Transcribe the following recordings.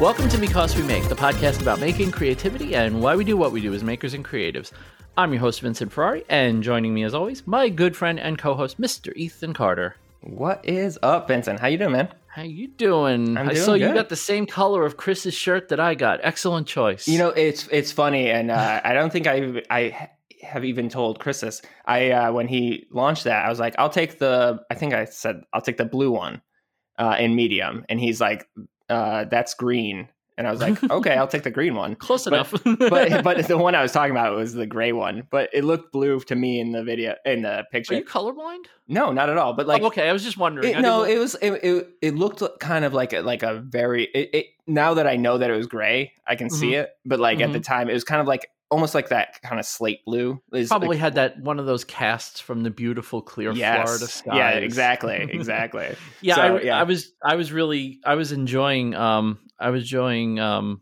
Welcome to Because We Make, the podcast about making, creativity, and why we do what we do as makers and creatives. I'm your host, Vincent Ferrari, and joining me as always, my good friend and co-host, Mr. Ethan Carter. What is up, Vincent? How you doing, man? How you doing? I'm I doing saw you got the same color of Chris's shirt that I got. Excellent choice. You know, it's it's funny, and uh, I don't think I I have even told Chris this. I uh, when he launched that, I was like, I'll take the. I think I said I'll take the blue one uh, in medium, and he's like, uh, that's green, and I was like, okay, I'll take the green one. close but- enough. But but the one I was talking about was the gray one, but it looked blue to me in the video in the picture. are you colorblind? no, not at all. But like oh, okay. I was just wondering. It, no, it was it, it it looked kind of like a, like a very it, now that I know that it was gray, I can see Mm-hmm. it. But like at the time, it was kind of like almost like that kind of slate blue. It's probably like- had that one of those casts from the beautiful clear yes, Florida sky. yeah, exactly, exactly. Yeah, So, I, yeah. I was I was really I was enjoying um I was enjoying um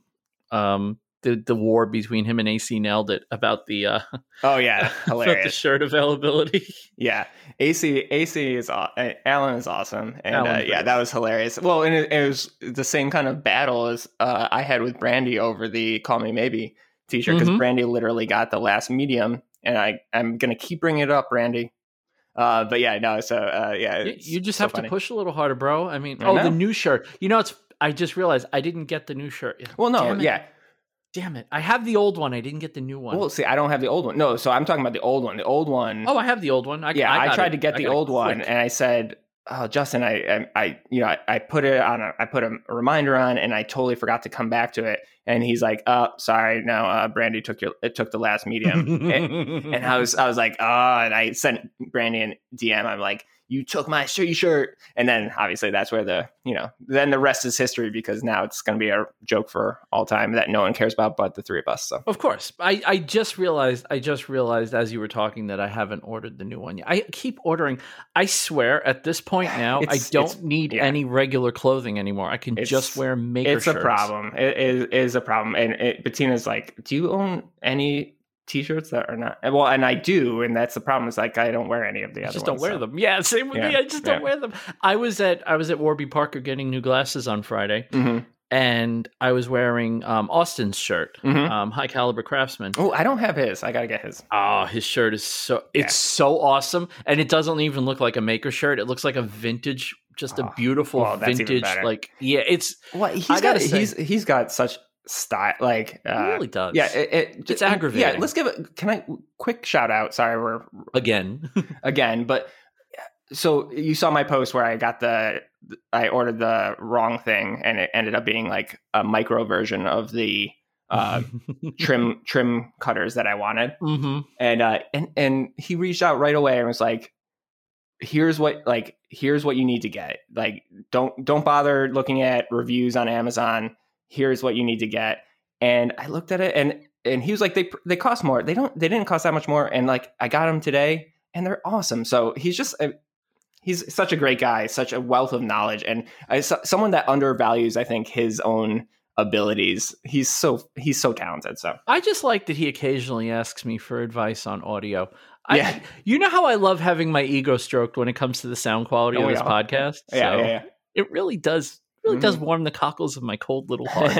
um the the war between him and AC nailed it about the uh oh yeah, about the hilarious. shirt availability. yeah, AC AC is aw- uh, Alan is awesome, and uh, yeah, that was hilarious. Well, and it, it was the same kind of battle as uh, I had with Brandy over the "Call Me Maybe" T-shirt because Mhm. Brandy literally got the last medium, and I I'm gonna keep bringing it up, Brandy. Uh, but yeah, no, so uh, yeah, You, you just so have funny. to push a little harder, bro. I mean, I oh, the new shirt. You know, it's I just realized I didn't get the new shirt. Well, no, Damn yeah. Damn it! I have the old one. I didn't get the new one. Well, see, I don't have the old one. No, so I'm talking about the old one. The old one. oh, I have the old one. I, yeah, I, got tried it. to get I the old one, and I said, "Oh, Justin, I, I, I you know, I, I put it on a, I put a reminder on, and I totally forgot to come back to it." And he's like, "Oh, sorry, no, uh, Brandy took your, it took the last medium." and, and I was, I was like, "Oh," and I sent Brandy an DM. I'm like, "You took my shirty shirt," and then obviously that's where the, you know, then the rest is history because now it's going to be a joke for all time that no one cares about but the three of us. So. Of course. I, I just realized I just realized as you were talking that I haven't ordered the new one yet. I keep ordering. I swear at this point now I don't need yeah. any regular clothing anymore. I can It's- just wear maker it's a problem. It is is a problem. And it, Bettina's like, "Do you own any t-shirts that are not?" Well, and I do, and that's the problem. Is like I don't wear any of the I other. just don't ones, wear so. them. Yeah, same with me. I just don't wear them. I was at I was at Warby Parker getting new glasses on Friday Mhm, and I was wearing um, Austin's shirt, mhm. um, High Caliber Craftsman. Oh, I don't have his. I gotta get his. Oh, his shirt is so Yeah. it's so awesome. And it doesn't even look like a maker shirt. It looks like a vintage, just a Oh, beautiful well, vintage like yeah, it's What he's I got? say- He's he's got such style. Like uh, it really does. yeah, it, it, It's Yeah, aggravating. let's give it. Can I quick shout out? Sorry, we're Again. again, but so you saw my post where I got the I ordered the wrong thing and it ended up being like a micro version of the uh, trim trim cutters that I wanted. hmm And uh and and he reached out right away and was like here's what like here's what you need to get. Like don't don't bother looking at reviews on Amazon. Here's what you need to get. And I looked at it and and he was like they they cost more. They don't they didn't cost that much more and like I got them today and they're awesome. So he's just a, he's such a great guy, such a wealth of knowledge and I, so, someone that undervalues I think his own abilities. He's so he's so talented. So I just like that he occasionally asks me for advice on audio. I, Yeah. You know how I love having my ego stroked when it comes to the sound quality Oh, of this yeah. podcast? yeah, So yeah, It really does really does Mhm. warm the cockles of my cold little heart.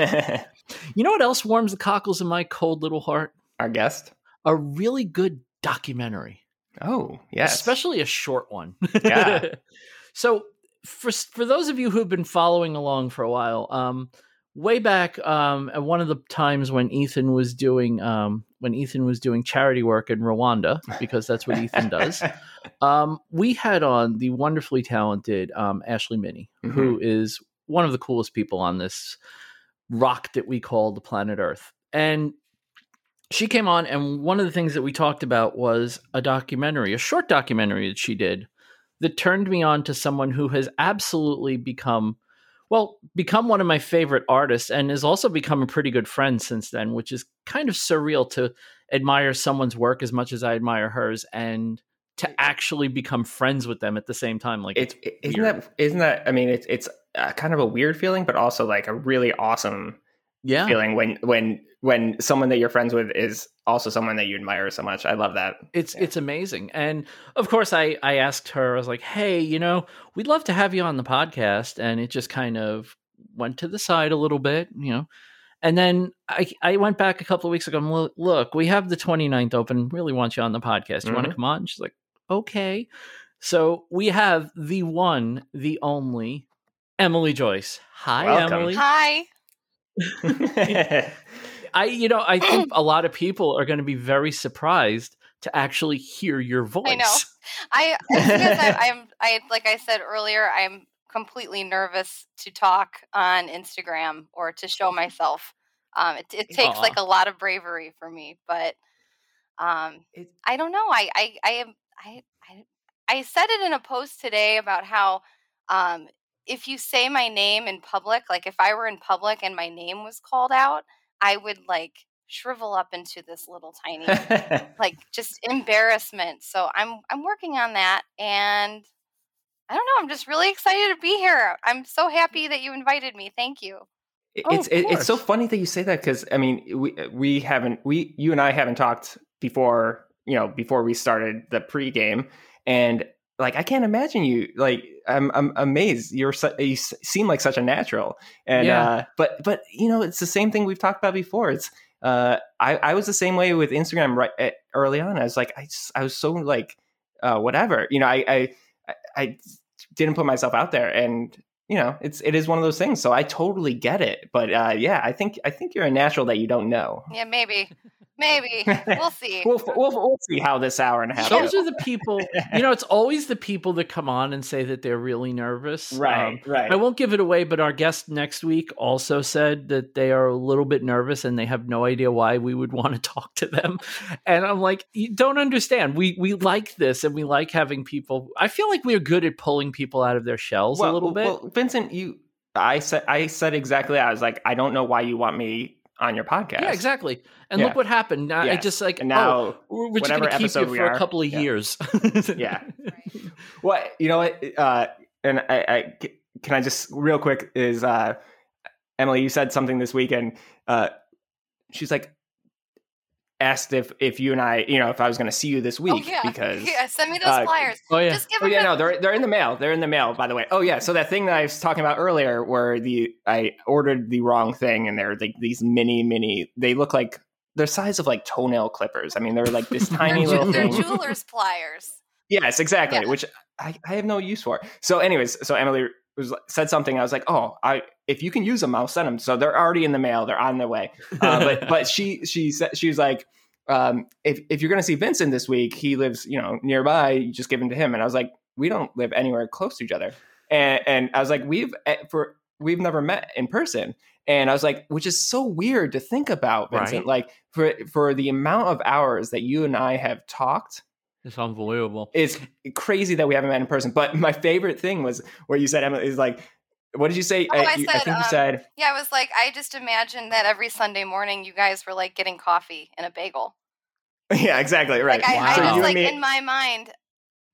you know what else warms the cockles of my cold little heart? Our guest. A really good documentary. Oh, yes. especially a short one. Yeah. so for for those of you who've been following along for a while, um, way back um, at one of the times when Ethan was doing um, when Ethan was doing charity work in Rwanda, because that's what Ethan does. Um, we had on the wonderfully talented um, Ashley Minnie, who is one of the coolest people on this rock that we call the planet Earth, and she came on and one of the things that we talked about was a documentary a short documentary that she did that turned me on to someone who has absolutely become well become one of my favorite artists and has also become a pretty good friend since then which is kind of surreal to admire someone's work as much as i admire hers. And to actually become friends with them at the same time like it's isn't weird. that isn't that I mean it's it's uh, kind of a weird feeling but also like a really awesome yeah feeling when when when someone that you're friends with is also someone that you admire so much. I love that. it's Yeah. it's amazing and of course i i asked her i was like hey you know we'd love to have you on the podcast and it just kind of went to the side a little bit, you know. And then I, I went back a couple of weeks ago. I'm, look, look, we have the 29th open. Really want you on the podcast. You want to come on? She's like, okay. So we have the one, the only Emily Joyce. Hi, Welcome. Emily. Hi. I, you know, I think a lot of people are going to be very surprised to actually hear your voice. I know. I because I, I'm I like I said earlier, I'm completely nervous to talk on Instagram or to show myself. Um, it, it takes Aw. like a lot of bravery for me, but um, It- I don't know. I I I am I, I I said it in a post today about how um, if you say my name in public, like if I were in public and my name was called out, I would like shrivel up into this little tiny like just embarrassment. So I'm I'm working on that and I don't know, I'm just really excited to be here. I'm so happy that you invited me. Thank you. Oh, it's it, it's so funny that you say that because I mean we we haven't we you and I haven't talked before you know before we started the pregame and like I can't imagine you like I'm I'm amazed you're su- you s- seem like such a natural and Yeah. uh but but you know it's the same thing we've talked about before it's uh I I was the same way with Instagram right at, early on I was like I just, I was so like uh whatever you know I I I- I didn't put myself out there and you know it's it is one of those things so i totally get it but uh yeah i think i think you're a natural that you don't know Yeah, maybe. Maybe. We'll see. we'll, we'll we'll see how this hour and a half Those goes. are the people, you know, it's always the people that come on and say that they're really nervous. right Um, right I won't give it away, but our guest next week also said that they are a little bit nervous and they have no idea why we would want to talk to them. And I'm like, you don't understand. We we like this and we like having people. I feel like we're good at pulling people out of their shells a little bit. well vincent you i said i said exactly that. i was like i don't know why you want me on your podcast yeah, exactly. And Yeah. look what happened. Now I just like and oh, now we're we're just whatever going to keep episode you we for a couple of yeah. years. Yeah. what you know what uh and I, I can i just real quick is uh emily you said something this weekend uh she's like asked if if you and i you know if i was going to see you this week oh yeah. because yeah, send me those uh, flyers. Oh yeah. Just give Oh them yeah, to- no, they're they're in the mail. They're in the mail, by the way. Oh yeah, so that thing that I was talking about earlier, where the I ordered the wrong thing, and they're like these mini mini. They look like they're size of like toenail clippers. I mean, they're like this tiny they're, little ju- they're thing. jeweler's pliers. Yes, exactly. Yeah. Which I, I have no use for. So, anyways, so Emily was said something. I was like, oh, I if you can use them, I'll send them. So they're already in the mail. They're on their way. Uh, but but she she said she was like. Um, if if you're gonna see Vincent this week, he lives you know nearby. You just give him to him, and I was like, we don't live anywhere close to each other, and and I was like, we've eh, for we've never met in person, and I was like, which is so weird to think about, Vincent. Right. Like for for the amount of hours that you and I have talked, It's unbelievable. it's crazy that we haven't met in person. But my favorite thing was where you said Emily is like, what did you say? Oh, I you- said, think you um, said Yeah, I was like, I just imagined that every Sunday morning you guys were like getting coffee and a bagel. yeah, exactly right. Like I, I So just you like me- in my mind,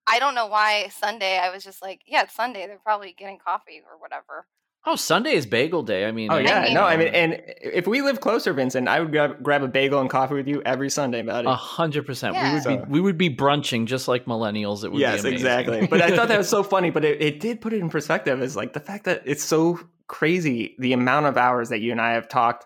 I don't know why Sunday. I was just like, yeah, it's Sunday. They're probably getting coffee or whatever. Oh, Sunday is bagel day. I mean, Oh I- yeah, mean- no, I mean, and if we live closer, Vincent, I would grab, grab a bagel and coffee with you every Sunday, buddy. A hundred percent. We would So- be we would be brunching just like millennials. It would yes, be amazing. exactly. But I thought that was so funny. But it, it did put it in perspective. Is like the fact that it's so crazy the amount of hours that you and I have talked,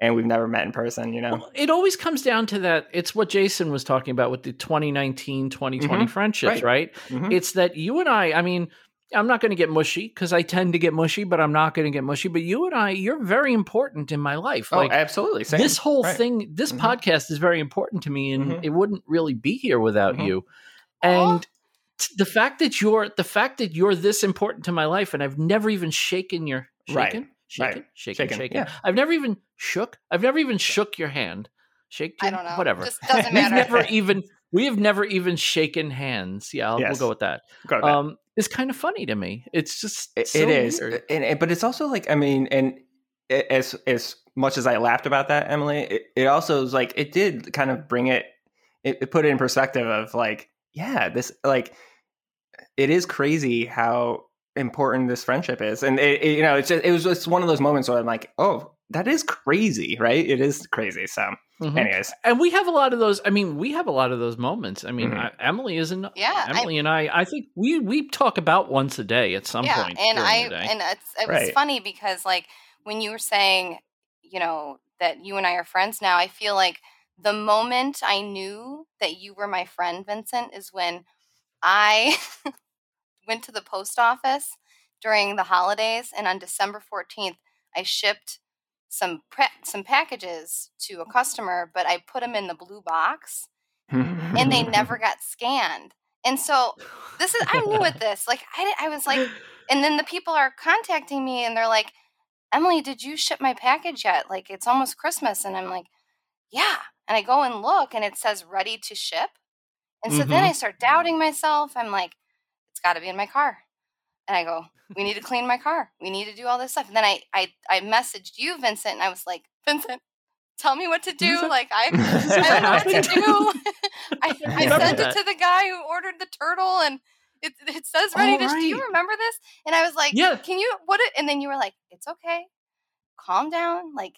and we've never met in person. You know, Well, it always comes down to that. It's what Jason was talking about with the 2019 2020 Mhm. friendships, Right. right? Mhm. It's that you and I, I mean, I'm not going to get mushy because I tend to get mushy, but I'm not going to get mushy. But you and I, you're very important in my life. oh, Like absolutely. Same. this whole Right. thing, this Mhm. podcast is very important to me, and Mhm. it wouldn't really be here without Mhm. you. And t- the fact that you're the fact that you're this important to my life, and I've never even shaken your Right. shaken, Right. shaken, shaken, Shaken, shaken. yeah. I've never even shook. I've never even shook your hand. Shaken, I don't know. whatever. Just doesn't matter. We've never even we have never even shaken hands. Yeah, I'll, Yes. we'll go with that. Go to bed. Um, it's kind of funny to me. It's just It- so it is, and, and- but it's also like I mean, and as as much as I laughed about that, Emily, it, it also was like it did kind of bring it, it, it put it in perspective of like, yeah, this like it is crazy how important this friendship is, and it- you know, it's just, it was just one of those moments where I'm like, oh, that is crazy, right? It is crazy. So, Mhm. anyways, And we have a lot of those. I mean, we have a lot of those moments. I mean, Mhm. I, Emily isn't. Yeah, I- Emily and I. I think we we talk about once a day at some yeah, point. and I and it's it was Right. funny because like when you were saying, you know, that you and I are friends now, I feel like the moment I knew that you were my friend, Vincent, is when I went to the post office during the holidays, and on December fourteenth, I shipped some pre- some packages to a customer, but I put them in the blue box, and they never got scanned. And so this is I'm new at this. Like I I was like, and then the people are contacting me, and they're like, Emily, did you ship my package yet? Like it's almost Christmas, and I'm like, yeah. And I go and look, and it says ready to ship. And so then Mhm. I start doubting myself. I'm like, it's got to be in my car. And I go, we need to clean my car. We need to do all this stuff. And then I I I messaged you, Vincent, and I was like, Vincent, tell me what to do. Like I, I don't know what to do. I, I sent it to the guy who ordered the turtle, and it, it says ready to. Do you remember this? And I was like, Yeah. Can you what? It, and then you were like, It's okay. Calm down. Like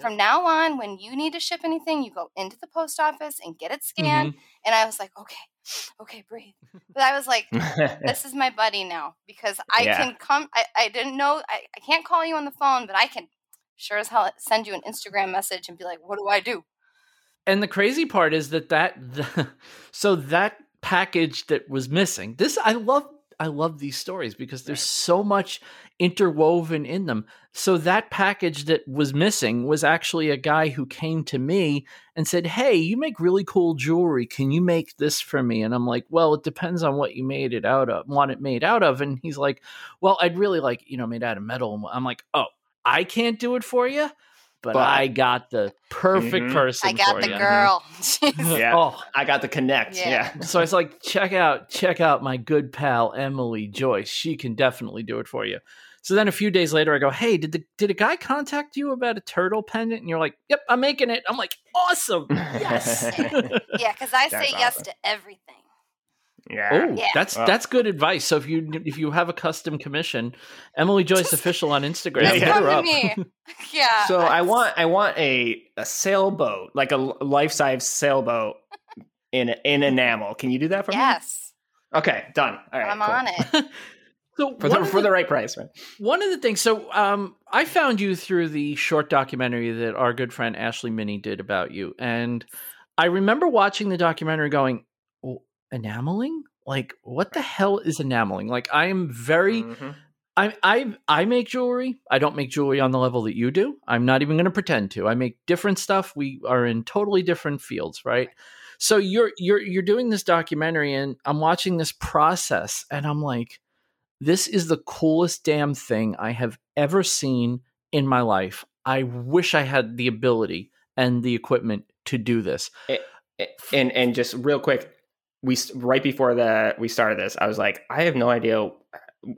from now on, when you need to ship anything, you go into the post office and get it scanned. Mhm. And I was like, Okay, okay, breathe. But I was like, this is my buddy now because I Yeah. can come. I, I didn't know I, I can't call you on the phone, but I can sure as hell send you an Instagram message and be like, what do I do? And the crazy part is that that so that package that was missing. This I love I love these stories because there's so much interwoven in them. So that package that was missing was actually a guy who came to me and said, "Hey, you make really cool jewelry. Can you make this for me?" And I'm like, "Well, it depends on what you made it out of. Want it made out of?" And he's like, "Well, I'd really like, you know, made out of metal." I'm like, "Oh, I can't do it for you." But, But- I got the perfect Mhm. person I got for the you. girl. Yeah. Oh, I got the connect. Yeah. Yeah. so I was like, check out, check out my good pal Emily Joyce. She can definitely do it for you. So then a few days later, I go, hey, did the did a guy contact you about a turtle pendant? And you're like, yep, I'm making it. I'm like, awesome, yes. yeah, because I say That's yes to everything. yeah. oh, Yeah. that's Wow. that's good advice. So if you if you have a custom commission, Emily Joyce official on Instagram, Yeah, Just hit yeah. come her up. me. Yeah. So I want I want a a sailboat, like a life size sailboat in in enamel. Can you do that for Yes. me? Yes. Okay, done. All right. I'm cool. on it. So For the, for the right price, right? One of the things, so um, I found you through the short documentary that our good friend Ashley Minnie did about you, and I remember watching the documentary, going, oh, "Enameling? Like, what the hell is enameling? Like, I am very, Mhm. I, I, I make jewelry. I don't make jewelry on the level that you do. I'm not even going to pretend to. I make different stuff. We are in totally different fields, right? So you're you're you're doing this documentary, and I'm watching this process, and I'm like." This is the coolest damn thing I have ever seen in my life. I wish I had the ability and the equipment to do this. And and just real quick, we right before the we started this, I was like, I have no idea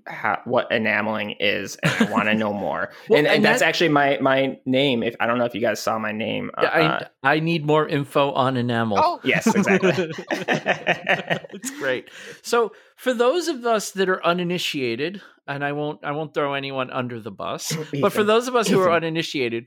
how, what enameling is, and I want to know more. Well, and, and and that's that- actually my my name. If I don't know if you guys saw my name. uh, uh, I I need more info on enamel. Oh, yes, exactly. it's great. So for those of us that are uninitiated, and I won't I won't throw anyone under the bus, but for those of us who are uninitiated,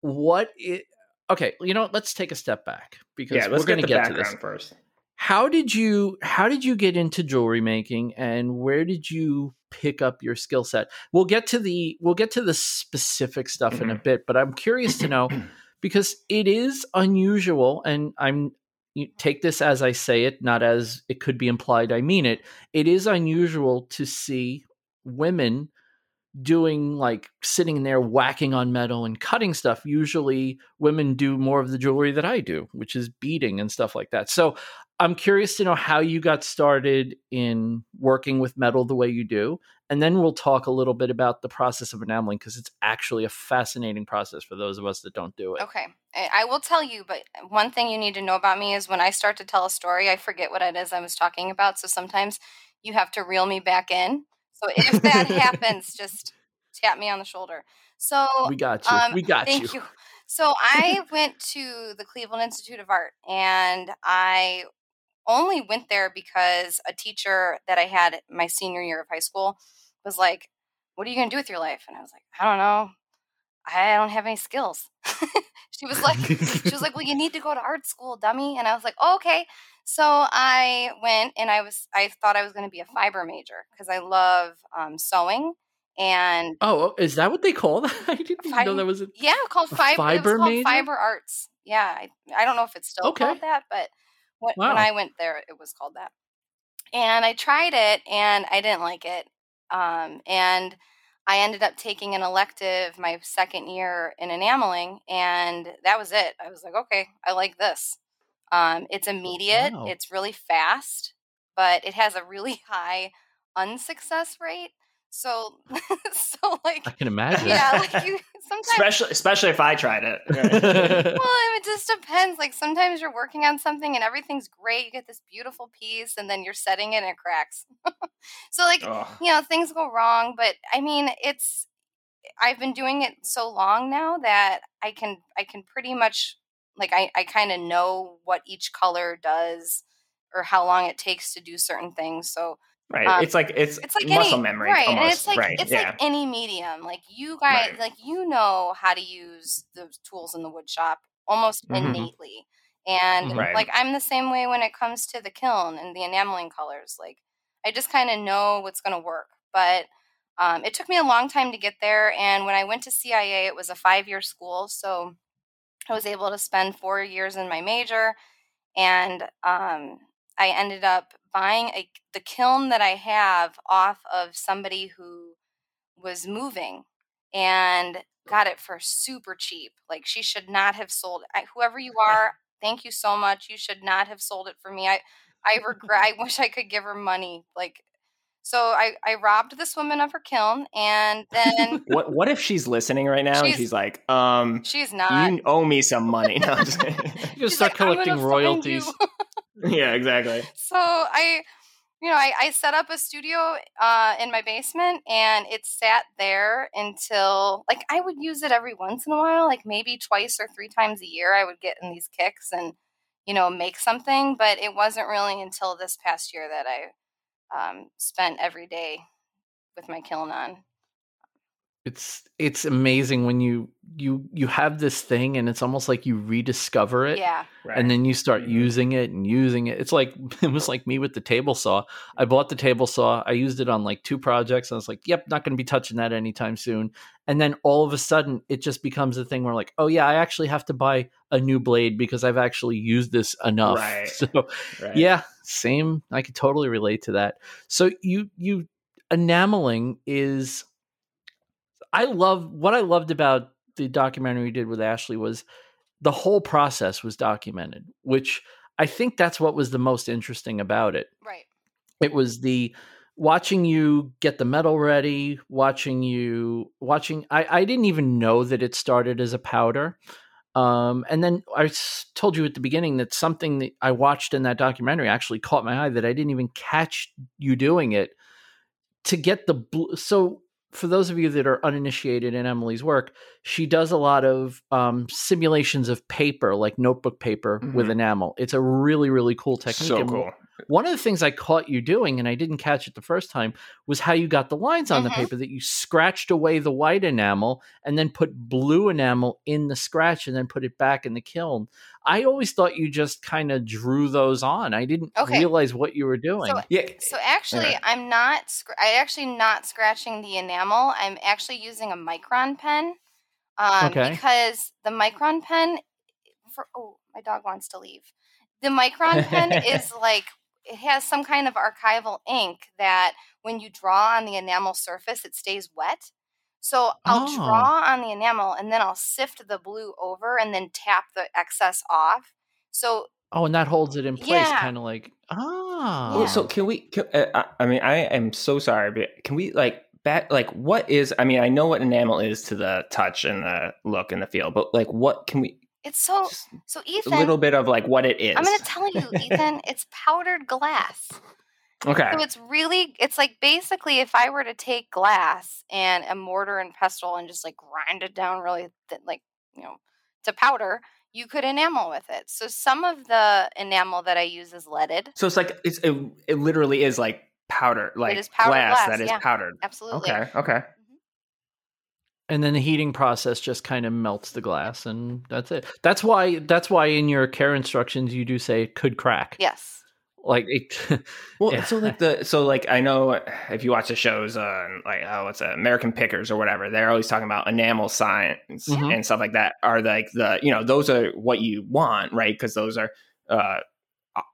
what it okay, you know, let's take a step back because yeah, we're going get to the get to this. first. How did you how did you get into jewelry making and where did you pick up your skill set? We'll get to the we'll get to the specific stuff in a mm-hmm. bit but i'm curious to know because it is unusual and i'm you take this as i say it not as it could be implied i mean it it is unusual to see women doing like sitting there whacking on metal and cutting stuff usually women do more of the jewelry that i do which is beading and stuff like that so i'm curious to know how you got started in working with metal the way you do and then we'll talk a little bit about the process of enameling because it's actually a fascinating process for those of us that don't do it Okay. I will tell you, but one thing you need to know about me is when I start to tell a story, I forget what it is I was talking about. So sometimes you have to reel me back in. So if that happens, just tap me on the shoulder. So we got you um, we got thank you. Thank you. So I went to the Cleveland Institute of Art and I only went there because a teacher that I had my senior year of high school was like, What are you going to do with your life? And I was like, I don't know. I don't have any skills. she was like, she was like, well, you need to go to art school, dummy. And I was like, oh, okay. So I went and I was, I thought I was going to be a fiber major because I love um, sewing. And oh, is that what they call that? I didn't know that was a, yeah, called fiber. fiber called fiber arts. Yeah, I, I don't know if it's still Okay. called that, but when, Wow. when I went there, it was called that. And I tried it, and I didn't like it. Um, and I ended up taking an elective my second year in enameling, and that was it. I was like, okay, I like this. Um, it's immediate, Wow. it's really fast, but it has a really high unsuccess rate. So, so like, I can imagine. yeah, like you sometimes especially especially if I tried it. well, it just depends. Like sometimes you're working on something and everything's great. You get this beautiful piece, and then you're setting it and it cracks. so like Ugh. you know things go wrong, but I mean it's. I've been doing it so long now that I can I can pretty much like I I kind of know what each color does or how long it takes to do certain things. So Right. Um, it's like it's, it's like muscle any memory. right and almost. it's like right. it's yeah. like any medium like you guys Right. like you know how to use the tools in the wood shop almost Mhm. innately and Mhm. Right. like i'm the same way when it comes to the kiln and the enameling colors like i just kind of know what's going to work but um, it took me a long time to get there and when i went to cia it was a five year school so i was able to spend four years in my major and um, I ended up buying a, the kiln that I have off of somebody who was moving and got it for super cheap. Like she should not have sold I, whoever you are. Thank you so much. You should not have sold it for me. I I regret. I wish I could give her money. Like so, I I robbed this woman of her kiln, and then What what if she's listening right now and She's- she's like, um, she's not. you owe me some money. No, I'm just kidding. You start like, collecting royalties. You." yeah, exactly. so I, you know, I, I set up a studio uh, in my basement, and it sat there until like I would use it every once in a while, like maybe twice or three times a year. I would get in these kicks and you know make something, but it wasn't really until this past year that I um, spent every day with my kiln on. It's it's amazing when you you you have this thing and it's almost like you rediscover it. Yeah, Right. and then you start Mhm. using it and using it. It's like it was like me with the table saw. I bought the table saw. I used it on like two projects. And I was like, "Yep, not going to be touching that anytime soon." And then all of a sudden, it just becomes a thing where like, "Oh yeah, I actually have to buy a new blade because I've actually used this enough." Right. So right. yeah, same. I could totally relate to that. So you you enameling is I love what I loved about the documentary we did with Ashley was the whole process was documented, which I think that's what was the most interesting about it. right. It was the watching you get the metal ready, watching you watching I, I didn't even know that it started as a powder. Um, and then I told you at the beginning that something that I watched in that documentary actually caught my eye that I didn't even catch you doing it to get the blue. So for those of you that are uninitiated in Emily's work, she does a lot of um, simulations of paper, like notebook paper with Mhm. enamel. It's a really, really cool technique. So cool. One of the things I caught you doing, and I didn't catch it the first time, was how you got the lines on the Mhm. paper that you scratched away the white enamel and then put blue enamel in the scratch and then put it back in the kiln. I always thought you just kind of drew those on. I didn't Okay. realize what you were doing. So Yeah. So actually, Okay. I'm not. Scr- I actually not scratching the enamel. I'm actually using a micron pen. Um, Okay. Because the micron pen, for oh, my dog wants to leave. The micron pen is like it has some kind of archival ink that when you draw on the enamel surface, it stays wet. So I'll Oh. draw on the enamel and then I'll sift the blue over and then tap the excess off. So oh, and that holds it in place, Yeah. kind of like ah. Well, so can we? Can, uh, I- I mean, I am so sorry, but can we like back? Like, what is? I mean, I know what enamel is to the touch and the look and the feel, but like, what can we? It's so Just so a little bit of like what it is. I'm going to tell you, Ethan, it's powdered glass. Okay. So it's really, it's like basically if I were to take glass and a mortar and pestle and just like grind it down really, th- like, you know, to powder, you could enamel with it. So some of the enamel that I use is leaded. So it's like it's it, it literally is like powder, like glass, glass, that is yeah. powdered. Absolutely. Okay. Okay. And then the heating process just kind of melts the glass and that's it that's why that's why in your care instructions you do say it could crack Yes. like it, Well, Yeah. so like the so like I know if you watch the shows uh like oh it's uh, American Pickers or whatever, they're always talking about enamel signs Mhm. and stuff like that. Are like the you know those are what you want, right? Because those are uh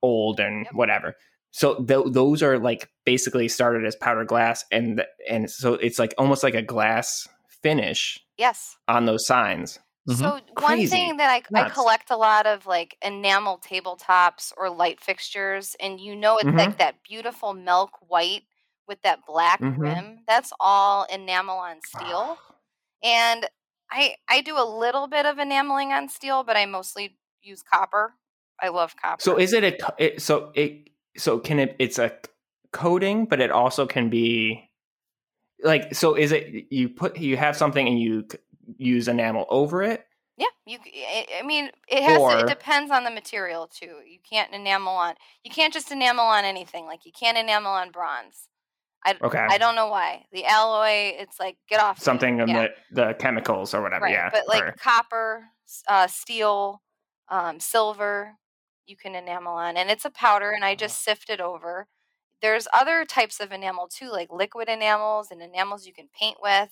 old and Yep. whatever. So th- those are like basically started as powder glass, and th- and so it's like almost like a glass finish Yes. on those signs. Mhm. So one Crazy. thing that I, I collect a lot of like enamel tabletops or light fixtures, and you know it's Mhm. like that beautiful milk white with that black Mhm. rim. That's all enamel on steel. And I I do a little bit of enameling on steel, but I mostly use copper. I love copper. So is it a it, so it so can it it's a coating, but it also can be like so is it you put you have something and you use enamel over it? Yeah, you. i mean, it has. to, it depends on the material too. You can't enamel on. You can't just enamel on anything. Like you can't enamel on bronze. I, Okay. I don't know why the alloy. It's like get off. Something of Yeah, the the chemicals or whatever. right. Yeah, But like or- copper, uh, steel, um, silver, you can enamel on, and it's a powder, and I just sift it over. There's other types of enamel too, like liquid enamels and enamels you can paint with.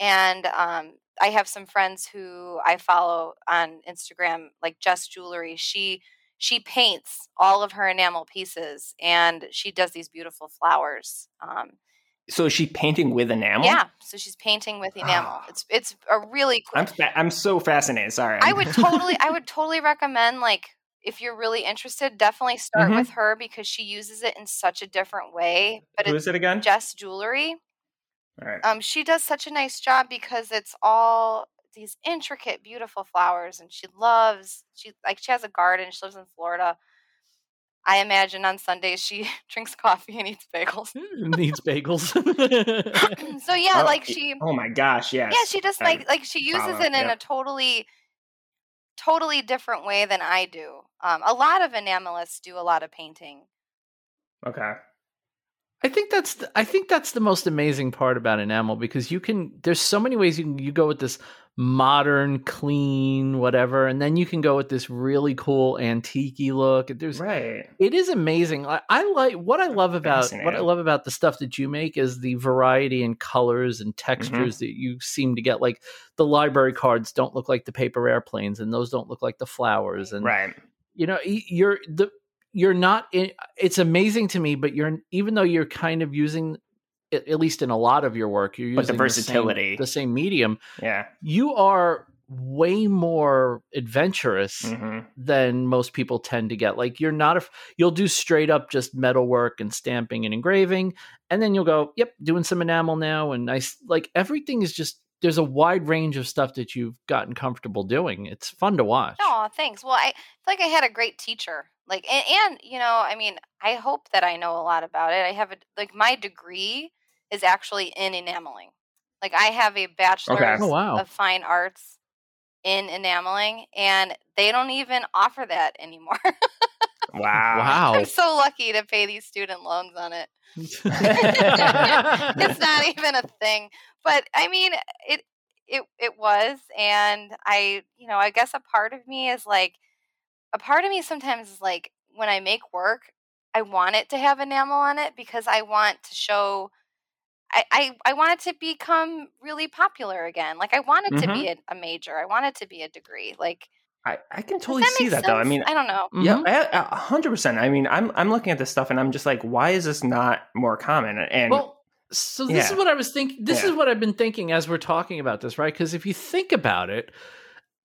And um, I have some friends who I follow on Instagram, like Jess Jewelry. She she paints all of her enamel pieces, and she does these beautiful flowers. Um, so is she painting with enamel? yeah, so she's painting with enamel. It's it's a really cool. I'm fa- I'm so fascinated. Sorry. I would totally I would totally recommend like if you're really interested, definitely start Mhm. with her because she uses it in such a different way. But Who is it again? Jess Jewelry. All right. Um, she does such a nice job because it's all these intricate, beautiful flowers, and she loves she like she has a garden. She lives in Florida. I imagine on Sundays she drinks coffee and eats bagels. needs bagels so yeah, Oh, like she Oh my gosh! Yes. yeah she just like like she uses follow, it in yep. a totally totally different way than i do um, a lot of enamelists do a lot of painting Okay. I think that's the, I think that's the most amazing part about enamel because you can there's so many ways you can you go with this modern clean whatever and then you can go with this really cool antique look there's Right. it is amazing I, I like what i love about what i love about the stuff that you make is the variety in colors and Mm-hmm. textures that you seem to get like the library cards don't look like the paper airplanes and those don't look like the flowers and Right. you know you're the you're not in, it's amazing to me but you're even though you're kind of using at at least in a lot of your work you're using But the versatility. the same medium Yeah. you are way more adventurous hmm than most people tend to get. Like you're not a you'll do straight up just metal work and stamping and engraving and then you'll go, "Yep, doing some enamel now." And nice like everything is just there's a wide range of stuff that you've gotten comfortable doing. It's fun to watch. oh thanks well i feel like i had a great teacher like and, and you know i mean i hope that i know a lot about it i have a like my degree is actually in enameling like i have a oh, bachelor's Oh, wow. of fine arts in enameling and they don't even offer that anymore Wow. Wow. i'm so lucky to pay these student loans on it it's not even a thing. But I mean, it it it was, and I, you know, I guess a part of me is like, a part of me sometimes is like, when I make work, I want it to have enamel on it because I want to show. I, I, I want it to become really popular again. Like I want it to be a, a major. I want it to be a degree. Like I, I can totally that see make that though. I mean, I don't know. yeah, Mhm. a- a hundred percent. I mean, I'm I'm looking at this stuff and I'm just like, why is this not more common? And Well, so this is what I was thinking. This Yeah. is what I've been thinking as we're talking about this, right? Because if you think about it,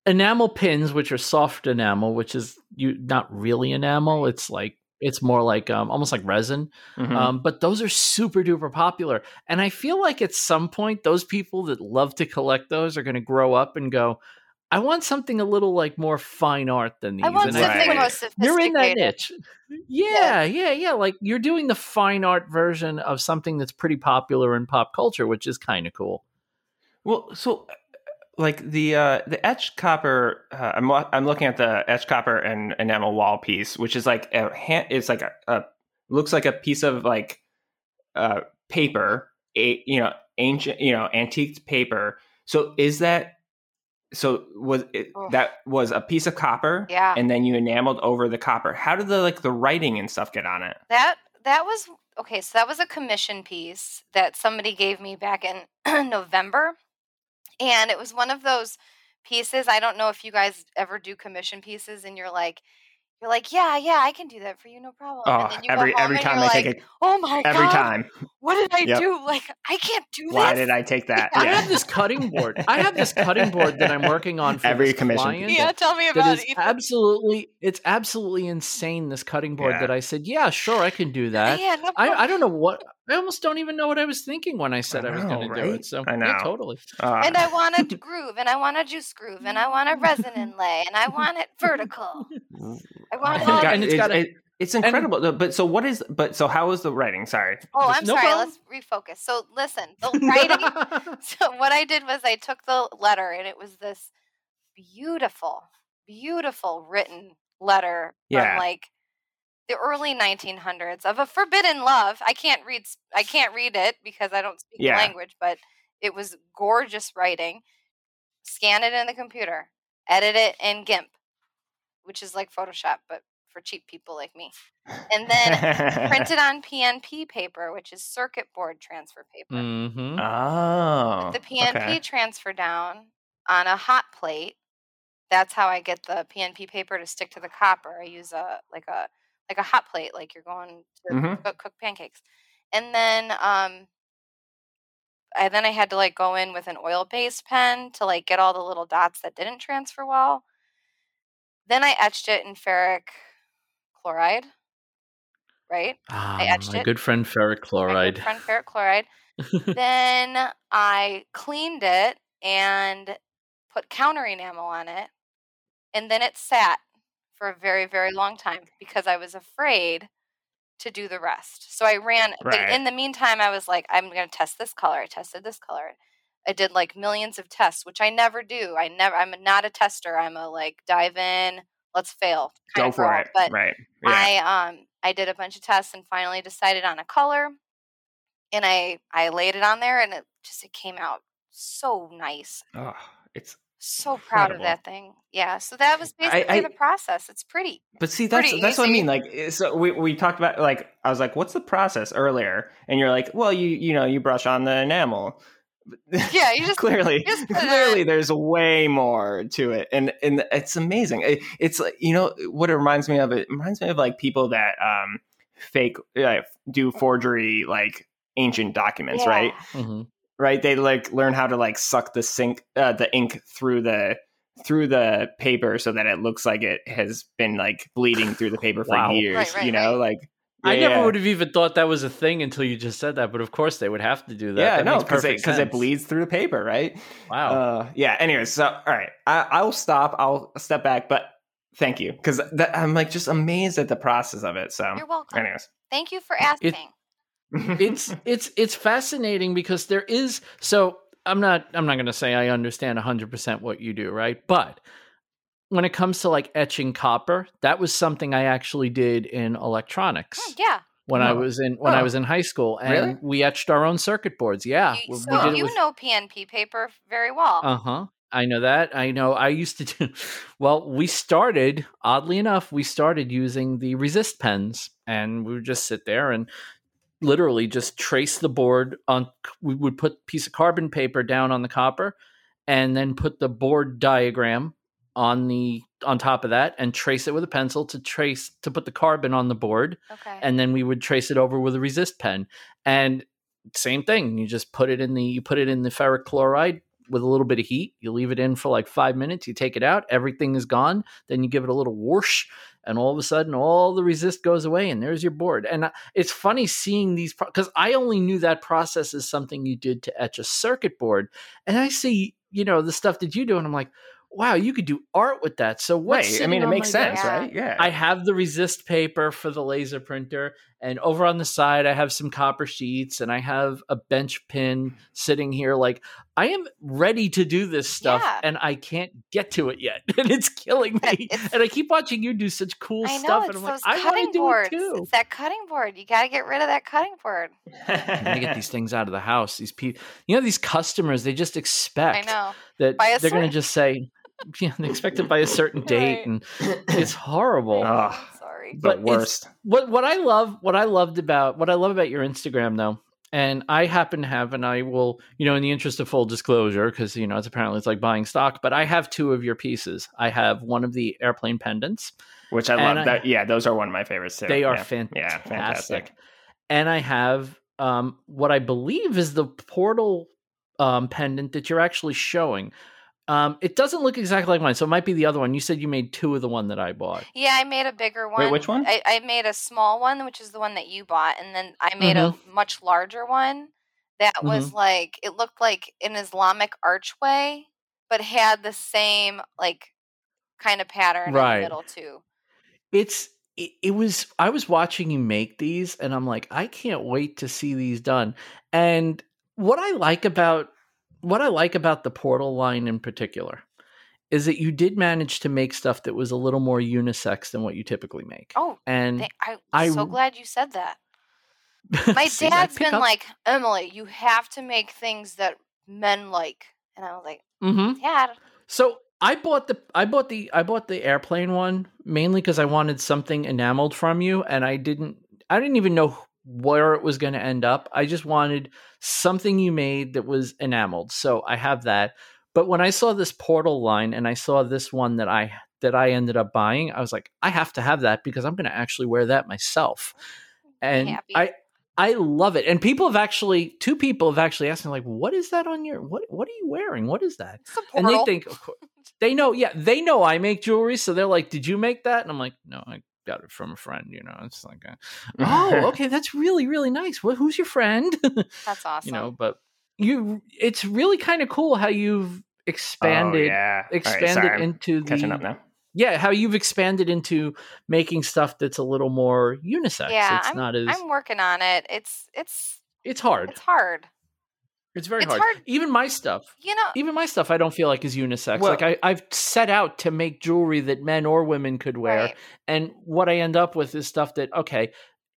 enamel pins, which are soft enamel, which is you not really enamel, it's like it's more like um, almost like resin. Mhm. Um, but those are super duper popular, and I feel like at some point those people that love to collect those are going to grow up and go. I want something a little like more fine art than these. I want And something feel more sophisticated. you're in that niche. Yeah, yeah, yeah. Like you're doing the fine art version of something that's pretty popular in pop culture, which is kind of cool. Well, so like the uh the etched copper, uh, I'm I'm looking at the etched copper and enamel wall piece, which is like a hand. It's like a, a looks like a piece of like uh paper, a you know ancient you know antiqued paper. So is that so was it, that was a piece of copper Yeah. and then you enameled over the copper. How did the like the writing and stuff get on it? That that was okay. So that was a commission piece that somebody gave me back in November, and it was one of those pieces. I don't know if you guys ever do commission pieces, and you're like, you're like, yeah, yeah, I can do that for you, no problem. Oh, and then you every go home every and time you're I like, take it oh my god. every god, time. what did I Yep. do? Like, I can't do that. Why this. did I take that? I Yeah. have this cutting board. I have this cutting board that I'm working on for Every this commission client. Yeah, tell me about is it. Ethan. absolutely, it's absolutely insane. This cutting board Yeah. that I said, yeah, sure, I can do that. Yeah, no I, problem. I don't know what I almost don't even know what I was thinking when I said I, was know, going to do it. So I yeah, know. totally. Uh, and I want a groove, and I want a juice groove, and I want a resin inlay, and I want it vertical. I want all. And it's it's, got a- it- it's incredible. though, but so what is? But so how was the writing? Sorry. Oh, I'm no sorry. problem. Let's refocus. So listen, the writing. so what I did was I took the letter, and it was this beautiful, beautiful written letter Yeah. from like the early 1900s of a forbidden love. I can't read. I can't read it because I don't speak Yeah. the language, but it was gorgeous writing. Scan it in the computer, edit it in GIMP, which is like Photoshop, but for cheap people like me. And then print it on PNP paper, which is circuit board transfer paper. hmm Oh. Put the PNP okay. transfer down on a hot plate. That's how I get the PNP paper to stick to the copper. I use a like a like a hot plate, like you're going to Mhm. cook, cook pancakes. And then um I then I had to like go in with an oil based pen to like get all the little dots that didn't transfer well. Then I etched it in ferric chloride. Right? Ah, etched my it. good friend ferric chloride. My good friend ferric chloride. then I cleaned it and put counter enamel on it. And then it sat for a very, very long time because I was afraid to do the rest. So I ran, Right. in the meantime, I was like, I'm going to test this color. I tested this color. I did like millions of tests, which I never do. I never, I'm not a tester. I'm a like dive in, let's fail. Go for girl. it. But right. Yeah. I um I did a bunch of tests and finally decided on a color and I I laid it on there and it just it came out so nice. oh, it's So proud of that thing. Yeah. So that was basically I- the process. It's pretty. But see, that's Pretty that's what I mean. Like, eh, so we we talked about like I was like, "What's the process?" earlier, and you're like, "Well, you you know, you brush on the enamel." Yeah, you just clearly, just clearly, there's way more to it, and and it's amazing. It, it's like you know what it reminds me of. It reminds me of like people that um fake uh, do forgery like ancient documents, Yeah. right? Mhm. Right they like learn how to like suck the sink uh, the ink through the through the paper so that it looks like it has been like bleeding through the paper for Wow. years Right, right, you know right. like I yeah, never would have even thought that was a thing until you just said that. But of course, they would have to do that. yeah That no makes because it, it bleeds through the paper right Wow. uh yeah anyways so all right I, i'll stop i'll step back but thank you because i'm like just amazed at the process of it so You're welcome. anyways Thank you for asking. It's it's it's fascinating because there is so I'm not I'm not going to say I understand 100% what you do, right? But when it comes to like etching copper, that was something I actually did in electronics Hmm, yeah. when I Oh. was in when I Oh. was in high school and Really? we etched our own circuit boards. Yeah, you, we, so we did you with know PNP paper very well. uh-huh. I know that. I know I used to do well, we started, oddly enough, we started using the resist pens and we would just sit there and literally just trace the board on we would put a piece of carbon paper down on the copper and then put the board diagram on the on top of that and trace it with a pencil to trace to put the carbon on the board. Okay. and then we would trace it over with a resist pen. And same thing you just put it in the you put it in the ferric chloride with a little bit of heat. You leave it in for like five minutes you take it out everything is gone. Then you give it a little whoosh and all of a sudden all the resist goes away and there's your board. And uh, it's funny seeing these because i only knew that process is something you did to etch a circuit board. And i see you know the stuff that you do and i'm like wow you could do art with that. So what right i mean it makes sense desk? Right? Yeah. I have the resist paper for the laser printer, and over on the side I have some copper sheets and I have a bench pin sitting here like I am ready to do this stuff Yeah. and I can't get to it yet and it's killing me It's- and I keep watching you do such cool I know stuff it's and I'm like I want cutting to do boards. it too. It's that cutting board. You got to get rid of that cutting board. I'm get these things out of the house. These people, you know, these customers, they just I expect know. that they're going to just say, yeah, they expect it by a certain date, Right. and it's horrible. Ugh. But worst. what what I love, what I loved about what I love about your Instagram though, and I happen to have, and I will, you know, in the interest of full disclosure, because you know it's apparently it's like buying stock, but I have two of your pieces. I have one of the airplane pendants. Which I love. I- that yeah, those are one of my favorites too. They are yeah. fantastic. Yeah, fantastic. And I have um, what I believe is the portal um, pendant that you're actually showing. Um, it doesn't look exactly like mine, so it might be the other one. You said you made two of the one that I bought. Yeah, I made a bigger one. which one? I, I made a small one, which is the one that you bought, and then I made a Mm-hmm. much larger one that was like it looked like an Islamic archway, but had the same like kind of pattern Right. in the middle too. It's it, it was I was watching you make these, and I'm like, I can't wait to see these done. And what I like about what I like about the portal line in particular is that you did manage to make stuff that was a little more unisex than what you typically make. Oh, and Th- I'm I- so glad you said that. My See, dad's been up- like, Emily, you have to make things that men like, and I was like, mm-hmm. Dad, So I bought the I bought the I bought the airplane one mainly because I wanted something enameled from you, and I didn't I didn't even know where it was going to end up. I just wanted something you made that was enameled. So I have that. But when I saw this portal line and I saw this one that I that I ended up buying, I was like, I have to have that because I'm going to actually wear that myself. And happy. I I love it. And people have actually two people have actually asked me like, what is that on your what what are you wearing? What is that? and they think of course, they know yeah they know i make jewelry so they're like did you make that and i'm like no i got it from a friend you know it's like a, oh okay that's really really nice well, who's your friend That's awesome. you know but you it's really kind of cool how you've Oh, expanded yeah. All right, expanded sorry, into the catching up now. yeah how you've expanded into making stuff that's a little more unisex yeah, it's I'm, not as I'm working on it. It's it's it's hard it's hard. It's very it's hard. hard. even my stuff You know, even my stuff I don't feel like is unisex. Well- like I, I've set out to make jewelry that men or women could wear, right. and what I end up with is stuff that okay,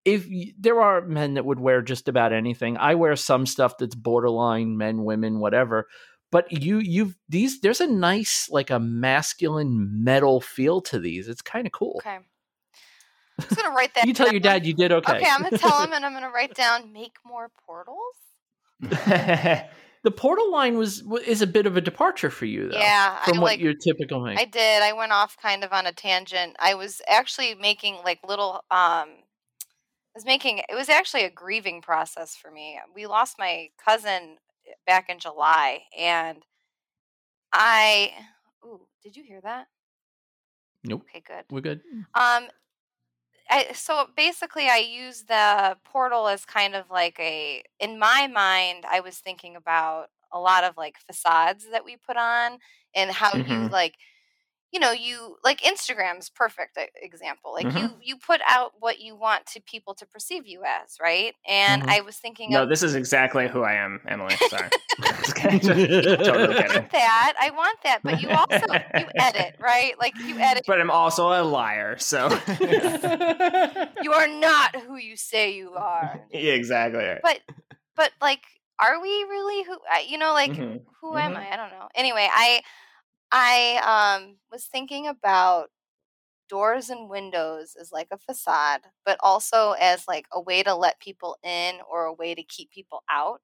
if y- there are men that would wear just about anything, I wear some stuff that's borderline men, women, whatever. But you, you've these. There's a nice like a masculine metal feel to these. It's kind of cool. Okay. I'm just gonna write that. You tell your dad you did okay. Okay, I'm gonna tell him, and I'm gonna write down make more portals. the portal line was is a bit of a departure for you though. Yeah, I from what like. your typical make. I did. I went off kind of on a tangent. I was actually making like little um I was making it was actually a grieving process for me. We lost my cousin eh, back in July and I Ooh, did you hear that? nope, Okay, good. we're good. Um I, so basically I use the portal as kind of like a in my mind I was thinking about a lot of like facades that we put on and how you Mhm. like you know you like Instagram's perfect example like Mhm. you you put out what you want to people to perceive you as right and Mhm. I was thinking no, of this is exactly who I am, Emily. Sorry. Kidding. I totally want that I want that but you also you edit right like you edit But I'm also a liar, so you are not who you say you are Yeah, exactly. right. but but like are we really who you know like Mhm. who am Mhm. i i don't know anyway i i um was thinking about doors and windows as like a facade but also as like a way to let people in or a way to keep people out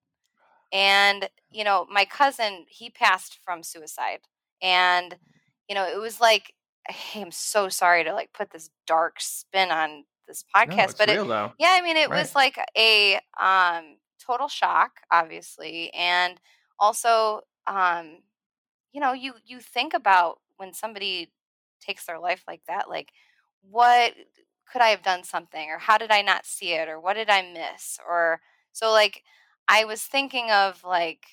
and you know my cousin he passed from suicide and you know it was like hey, i'm so sorry to like put this dark spin on this podcast it's but real though. yeah, I mean it Right. was like a um total shock, obviously, and also um you know, you you think about when somebody takes their life like that, like what could I have done something or how did I not see it or what did I miss or so like I was thinking of like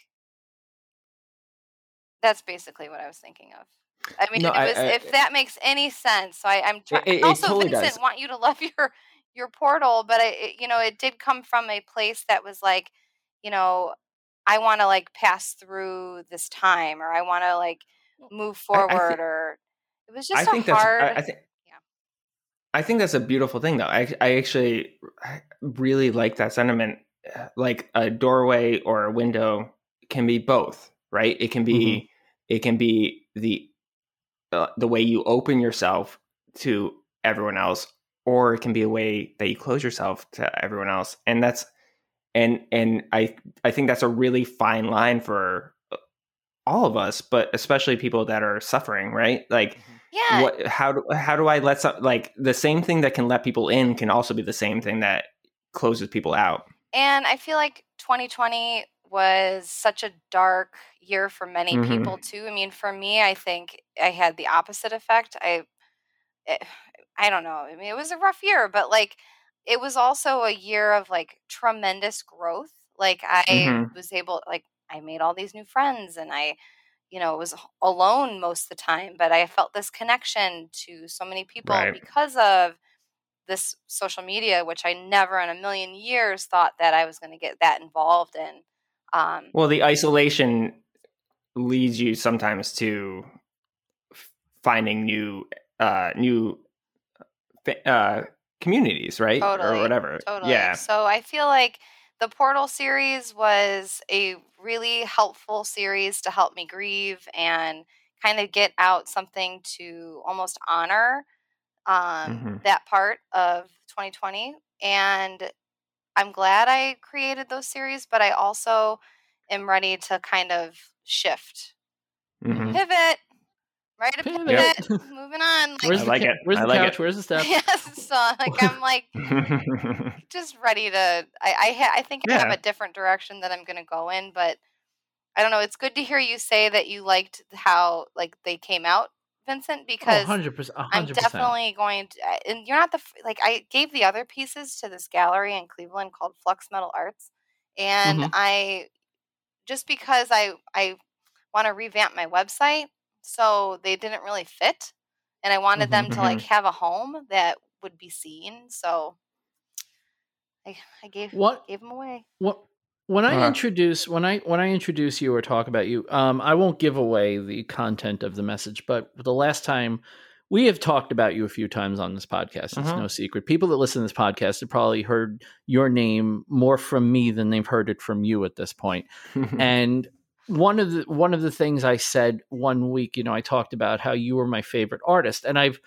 that's basically what I was thinking of. I mean, No, it I- was, I- if eh that makes any sense. So I, I'm trying. it- it also, totally Vincent, does. want you to love your your portal, but I, it, you know, it did come from a place that was like, you know, I want to like pass through this time, or I want to like move forward, I, I th- or it was just I think hard. That's, I, I think. I think that's a beautiful thing, though. I, I actually really like that sentiment. Like a doorway or a window can be both, right? It can be mm-hmm. it can be the uh, the way you open yourself to everyone else, or it can be a way that you close yourself to everyone else, and that's and and I I think that's a really fine line for uh, all of us, but especially people that are suffering, right? Like. Mm-hmm yeah. What? How do how do I let some like the same thing that can let people in can also be the same thing that closes people out. And I feel like 2020 was such a dark year for many mm-hmm. people too. I mean, for me, I think I had the opposite effect. I it, eh, I don't know. I mean, it was a rough year, but like it was also a year of like tremendous growth. Like I mm-hmm. was able like I made all these new friends and I you know, was alone most of the time, but I felt this connection to so many people right. because of this social media, which I never in a million years thought that I was going to get that involved in. Um, well, the isolation leads you sometimes to finding new, uh, new uh, communities, right? Totally, or whatever. Totally. Yeah. So I feel like the Portal series was a really helpful series to help me grieve and kind of get out something to almost honor um, mm-hmm. that part of 2020. And I'm glad I created those series, but I also am ready to kind of shift, mm-hmm. pivot, right? A pivot, yep. moving on. Like, Where's I like it. Where's the like couch? It. Where's the stuff? yes, so like I'm like just ready to. I I, ha- I think I yeah. have a different direction that I'm going to go in, but I don't know. It's good to hear you say that you liked how like they came out, Vincent, oh, because oh, 100%, 100%. I'm definitely going to. And you're not the like I gave the other pieces to this gallery in Cleveland called Flux Metal Arts, and mm-hmm. I just because I I want to revamp my website, so they didn't really fit, and I wanted mm-hmm, them to like mm-hmm. have a home that would be seen. So I I gave what gave them away. What when I uh-huh. introduce when I when I introduce you or talk about you, um, I won't give away the content of the message. But the last time we have talked about you a few times on this podcast, it's uh-huh. no secret. People that listen to this podcast have probably heard your name more from me than they've heard it from you at this point. and one of the one of the things I said one week, you know, I talked about how you were my favorite artist, and I've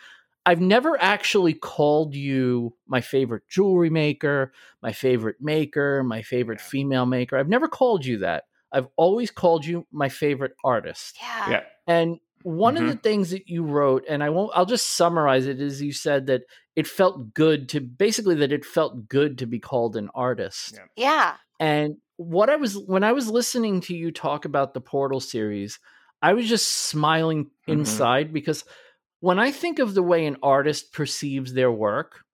I've never actually called you my favorite jewelry maker, my favorite maker, my favorite female maker. I've never called you that. I've always called you my favorite artist. Yeah. yeah. And one mm-hmm. of the things that you wrote, and I won't, I'll just summarize it, is you said that it felt good to basically that it felt good to be called an artist. Yeah. yeah. And what I was, when I was listening to you talk about the Portal series, I was just smiling mm-hmm. inside because when I think of the way an artist perceives their work,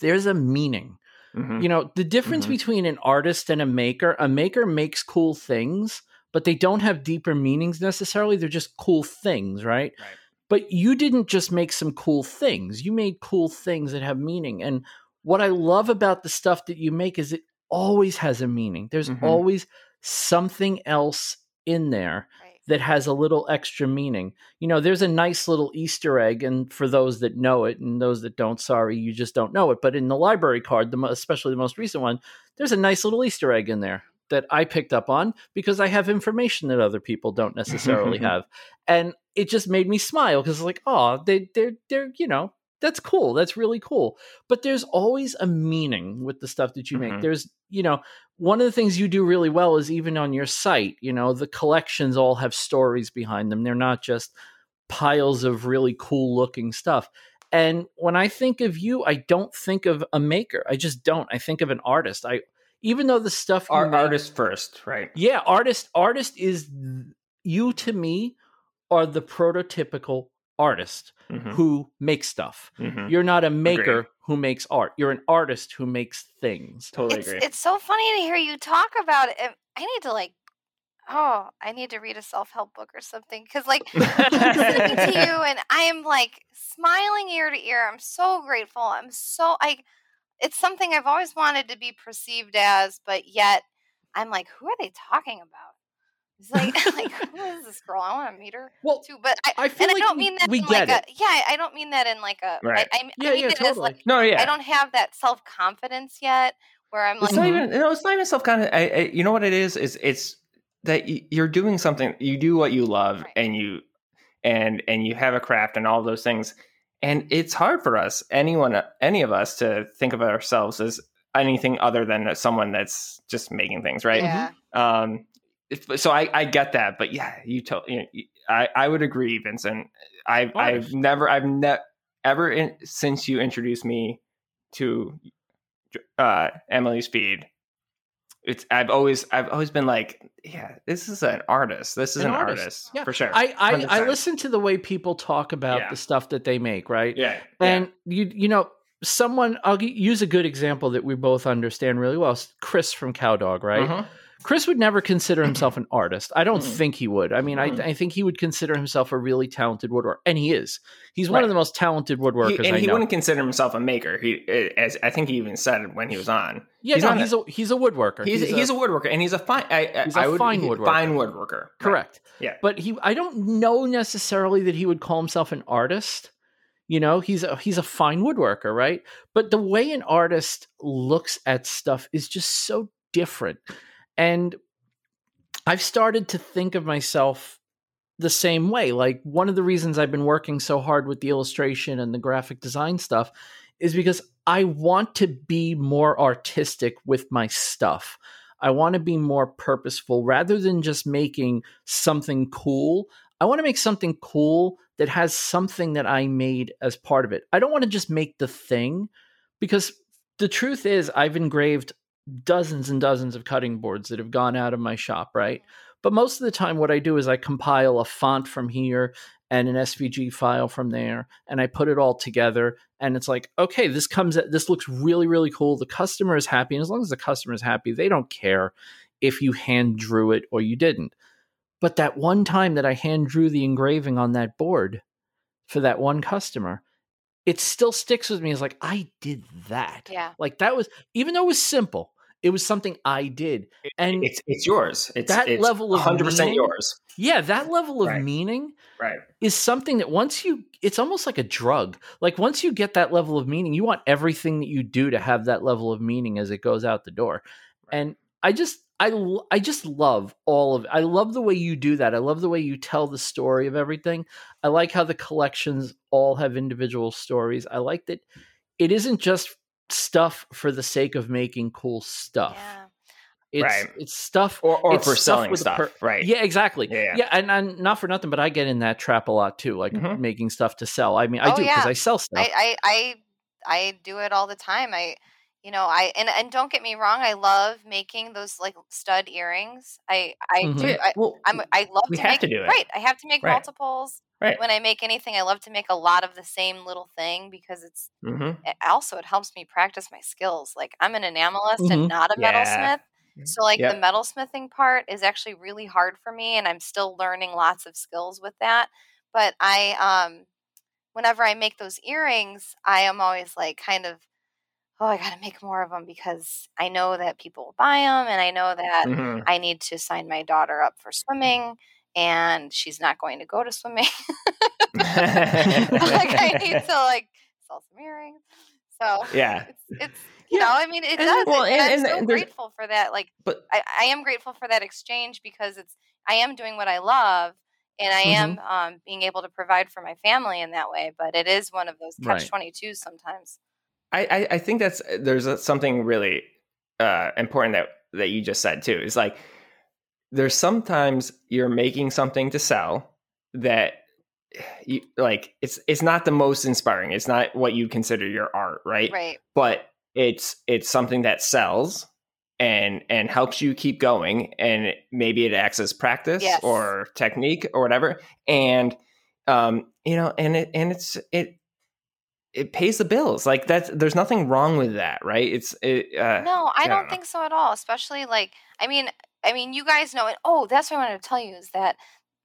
there's a meaning. Mm-hmm. You know, the difference mm-hmm. between an artist and a maker, a maker makes cool things, but they don't have deeper meanings necessarily. They're just cool things, right? right? But you didn't just make some cool things. You made cool things that have meaning. And what I love about the stuff that you make is it always has a meaning. There's mm-hmm. always something else in there that has a little extra meaning. You know, there's a nice little Easter egg, and for those that know it and those that don't, sorry, you just don't know it. But in the library card, the especially the most recent one, there's a nice little Easter egg in there that I picked up on because I have information that other people don't necessarily have, and it just made me smile because like, oh, they they're they're you know that's cool. That's really cool. But there's always a meaning with the stuff that you make. Mm-hmm. There's, you know, one of the things you do really well is even on your site, you know, the collections all have stories behind them. They're not just piles of really cool looking stuff. And when I think of you, I don't think of a maker. I just don't. I think of an artist. I even though the stuff make, artist first, right? Yeah, artist artist is you to me are the prototypical artist mm-hmm. who makes stuff. Mm-hmm. You're not a maker agree. who makes art. You're an artist who makes things. Totally it's, agree. It's so funny to hear you talk about it. I need to like oh, I need to read a self help book or something. Cause like listening to you and I am like smiling ear to ear. I'm so grateful. I'm so I it's something I've always wanted to be perceived as, but yet I'm like, who are they talking about? It's like, like who is this girl? I want to meet her Well, too. But I, I feel and like I don't we- mean that we in get like a yeah. I don't mean that in like a. Right. I, I, Yeah, I mean yeah, it as totally. like No, yeah. I don't have that self confidence yet, where I'm It's like, not even. No, it's not even self confidence. You know what it is? Is it's that you're doing something. You do what you love, Right. and you and and you have a craft and all those things. And it's hard for us, anyone, any of us, to think of ourselves as anything other than someone that's just making things, right? yeah, Um, if, so I, I get that, but yeah, you told. You know, I, I would agree, Vincent. I've, I've never, I've never, ever in, since you introduced me to uh, Emily Speed. It's I've always I've always been like, yeah, this is an artist. This is An an, artist. artist, Yeah. for sure. I I, I listen to the way people talk about Yeah. the stuff that they make, right? yeah, And you you know, someone I'll use a good example that we both understand really well. Chris from Cowdog, yeah. right? Mhm. Chris would never consider himself an artist. I don't Mm-mm. think he would. I mean, I, Mm-mm. I think he would consider himself a really talented woodworker, and he is. He's one Right. of the most talented woodworkers He, and I he know. wouldn't consider himself a maker. He, as I think he even said it when he was on. yeah, he's no, he's a he's a woodworker. He's he's, a, woodworker, and he's a fine. I, I, He's a I would, fine woodworker. Fine woodworker. Right. correct. Yeah. but he I don't know necessarily that he would call himself an artist. You know, he's a he's a fine woodworker, right? But the way an artist looks at stuff is just so different. And I've started to think of myself the same way. Like one of the reasons I've been working so hard with the illustration and the graphic design stuff is because I want to be more artistic with my stuff. I want to be more purposeful rather than just making something cool. I want to make something cool that has something that I made as part of it. I don't want to just make the thing because the truth is, I've engraved dozens and dozens of cutting boards that have gone out of my shop, right? But most of the time, what I do is I compile a font from here and an SVG file from there, and I put it all together. And it's like, okay, this comes, this looks really, really cool. The customer is happy. And as long as the customer is happy, they don't care if you hand drew it or you didn't. But that one time that I hand drew the engraving on that board for that one customer, it still sticks with me as like, I did that. yeah. Like that was, even though it was simple, it was something I did. And It's it's yours. It's That it's level of 100 percent yours. yeah, that level of Right. meaning Right. is something that once you it's almost like a drug. Like once you get that level of meaning, you want everything that you do to have that level of meaning as it goes out the door. Right. And I just I, I just love all of it. I love the way you do that. I love the way you tell the story of everything. I like how the collections all have individual stories. I like that it isn't just stuff for the sake of making cool stuff. Yeah. It's Right. it's stuff Or or It's for stuff selling stuff. per- right. yeah, exactly. Yeah, yeah. Yeah, and, and not for nothing, but I get in that trap a lot too, like Mhm. making stuff to sell. I mean, I Oh, do because yeah. I sell stuff. I, I I I do it all the time. I you know I and and don't get me wrong. I love making those like stud earrings. I I Mhm. do. I, well, I'm I love we to have make to do it. right. I have to make Right. multiples. Right. When I make anything, I love to make a lot of the same little thing because it's Mhm. it- also it helps me practice my skills. Like I'm an enamelist Mhm. and not a Yeah. metalsmith. So like Yep. the metalsmithing part is actually really hard for me and I'm still learning lots of skills with that. But I um whenever I make those earrings, I am always like kind of oh, I got to make more of them because I know that people will buy them and I know that Mhm. I need to sign my daughter up for swimming and she's not going to go to swimming. like I need to like sell some earrings. So yeah. it's it's you Yeah. know I mean it And- does well, it, and, I'm and so grateful for that like But I, I am grateful for that exchange because it's I am doing what I love and I am Mm-hmm. um, being able to provide for my family in that way but it is one of those catch 22s sometimes I, I, I think that's there's a, something really uh, important that that you just said too. Is like there's sometimes you're making something to sell that you like it's it's not the most inspiring. It's not what you consider your art, right? right But it's it's something that sells and and helps you keep going and maybe it acts as practice Yes. or technique or whatever and um you know and it and it's it it pays the bills like that's there's nothing wrong with that right it's it, uh, no I I don't don't know. think so at all especially like I mean I mean you guys know it oh that's what I wanted to tell you is that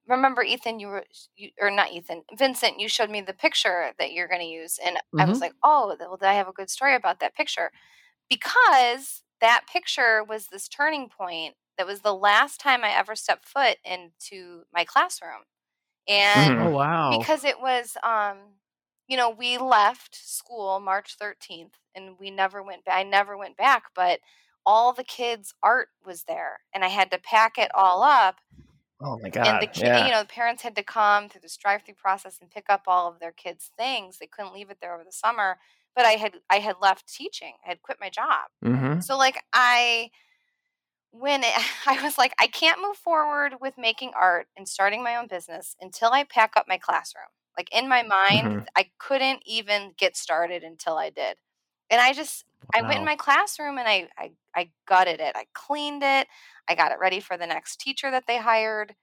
remember Ethan, you were you, or not Ethan, Vincent, you showed me the picture that you're going to use, and I was Mhm. like, oh, well, I have a good story about that picture because that picture was this turning point. That was the last time I ever stepped foot into my classroom, and Mhm. Oh wow. because it was um you know we left school march 13th and we never went back i never went back but all the kids art was there and i had to pack it all up Oh my god! and the kid yeah. you know the parents had to come through this drive through process and pick up all of their kids things they couldn't leave it there over the summer but i had i had left teaching i had quit my job hmm so like I when it, I was like I can't move forward with making art and starting my own business until I pack up my classroom. Like in my mind, Mhm. I couldn't even get started until I did. And I just I went in my classroom and I, I I gutted it. I cleaned it. I got it ready for the next teacher that they hired,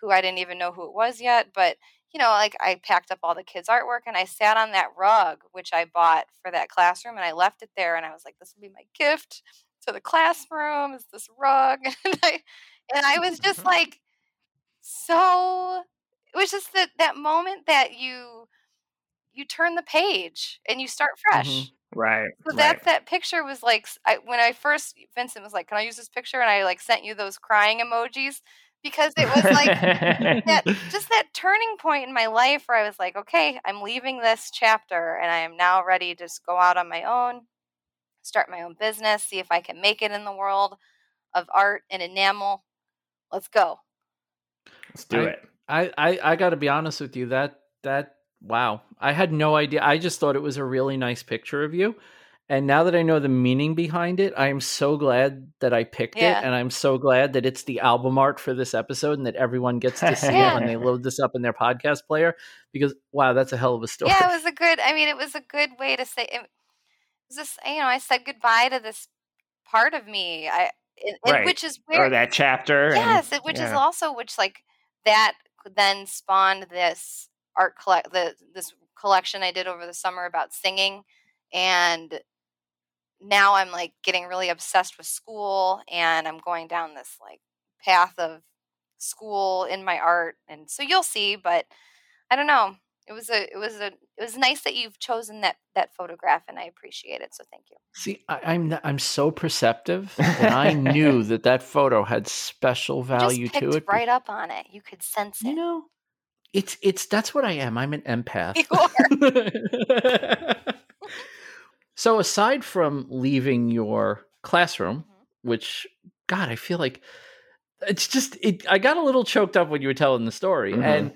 who I didn't even know who it was yet, but you know, like I packed up all the kids' artwork and I sat on that rug, which I bought for that classroom, and I left it there. And I was like, "This will be my gift to the classroom. Is this rug?" And I, and I was just like, so. It was just that that moment that you you turn the page and you start fresh. Mhm. Right. So right. that that picture was like I, when I first Vincent was like, "Can I use this picture?" and I like sent you those crying emojis because it was like that just that turning point in my life where I was like, "Okay, I'm leaving this chapter and I am now ready to just go out on my own, start my own business, see if I can make it in the world of art and enamel. Let's go." Let's do I- it. I, I, I got to be honest with you. That that wow, I had no idea. I just thought it was a really nice picture of you, and now that I know the meaning behind it, I am so glad that I picked Yeah. it, and I'm so glad that it's the album art for this episode, and that everyone gets to see Yeah. it when they load this up in their podcast player. Because wow, that's a hell of a story. Yeah, it was a good. I mean, it was a good way to say. It was just you know, I said goodbye to this part of me. I and, and Right. which is where or that chapter. and- yes, it, which is also which like that then spawned this art collect the this collection I did over the summer about singing, and now I'm like getting really obsessed with school, and I'm going down this like path of school in my art, and so you'll see. But I don't know. It was a it was a it was nice that you've chosen that that photograph, and I appreciate it. So thank you. See, I, I'm n- I'm so perceptive and I knew that that photo had special value to it. right up on it. You could sense it. You know, it's it's that's what I am. I'm an empath. You so aside from leaving your classroom, Mhm. which God, I feel like it's just it I got a little choked up when you were telling the story. Mhm. And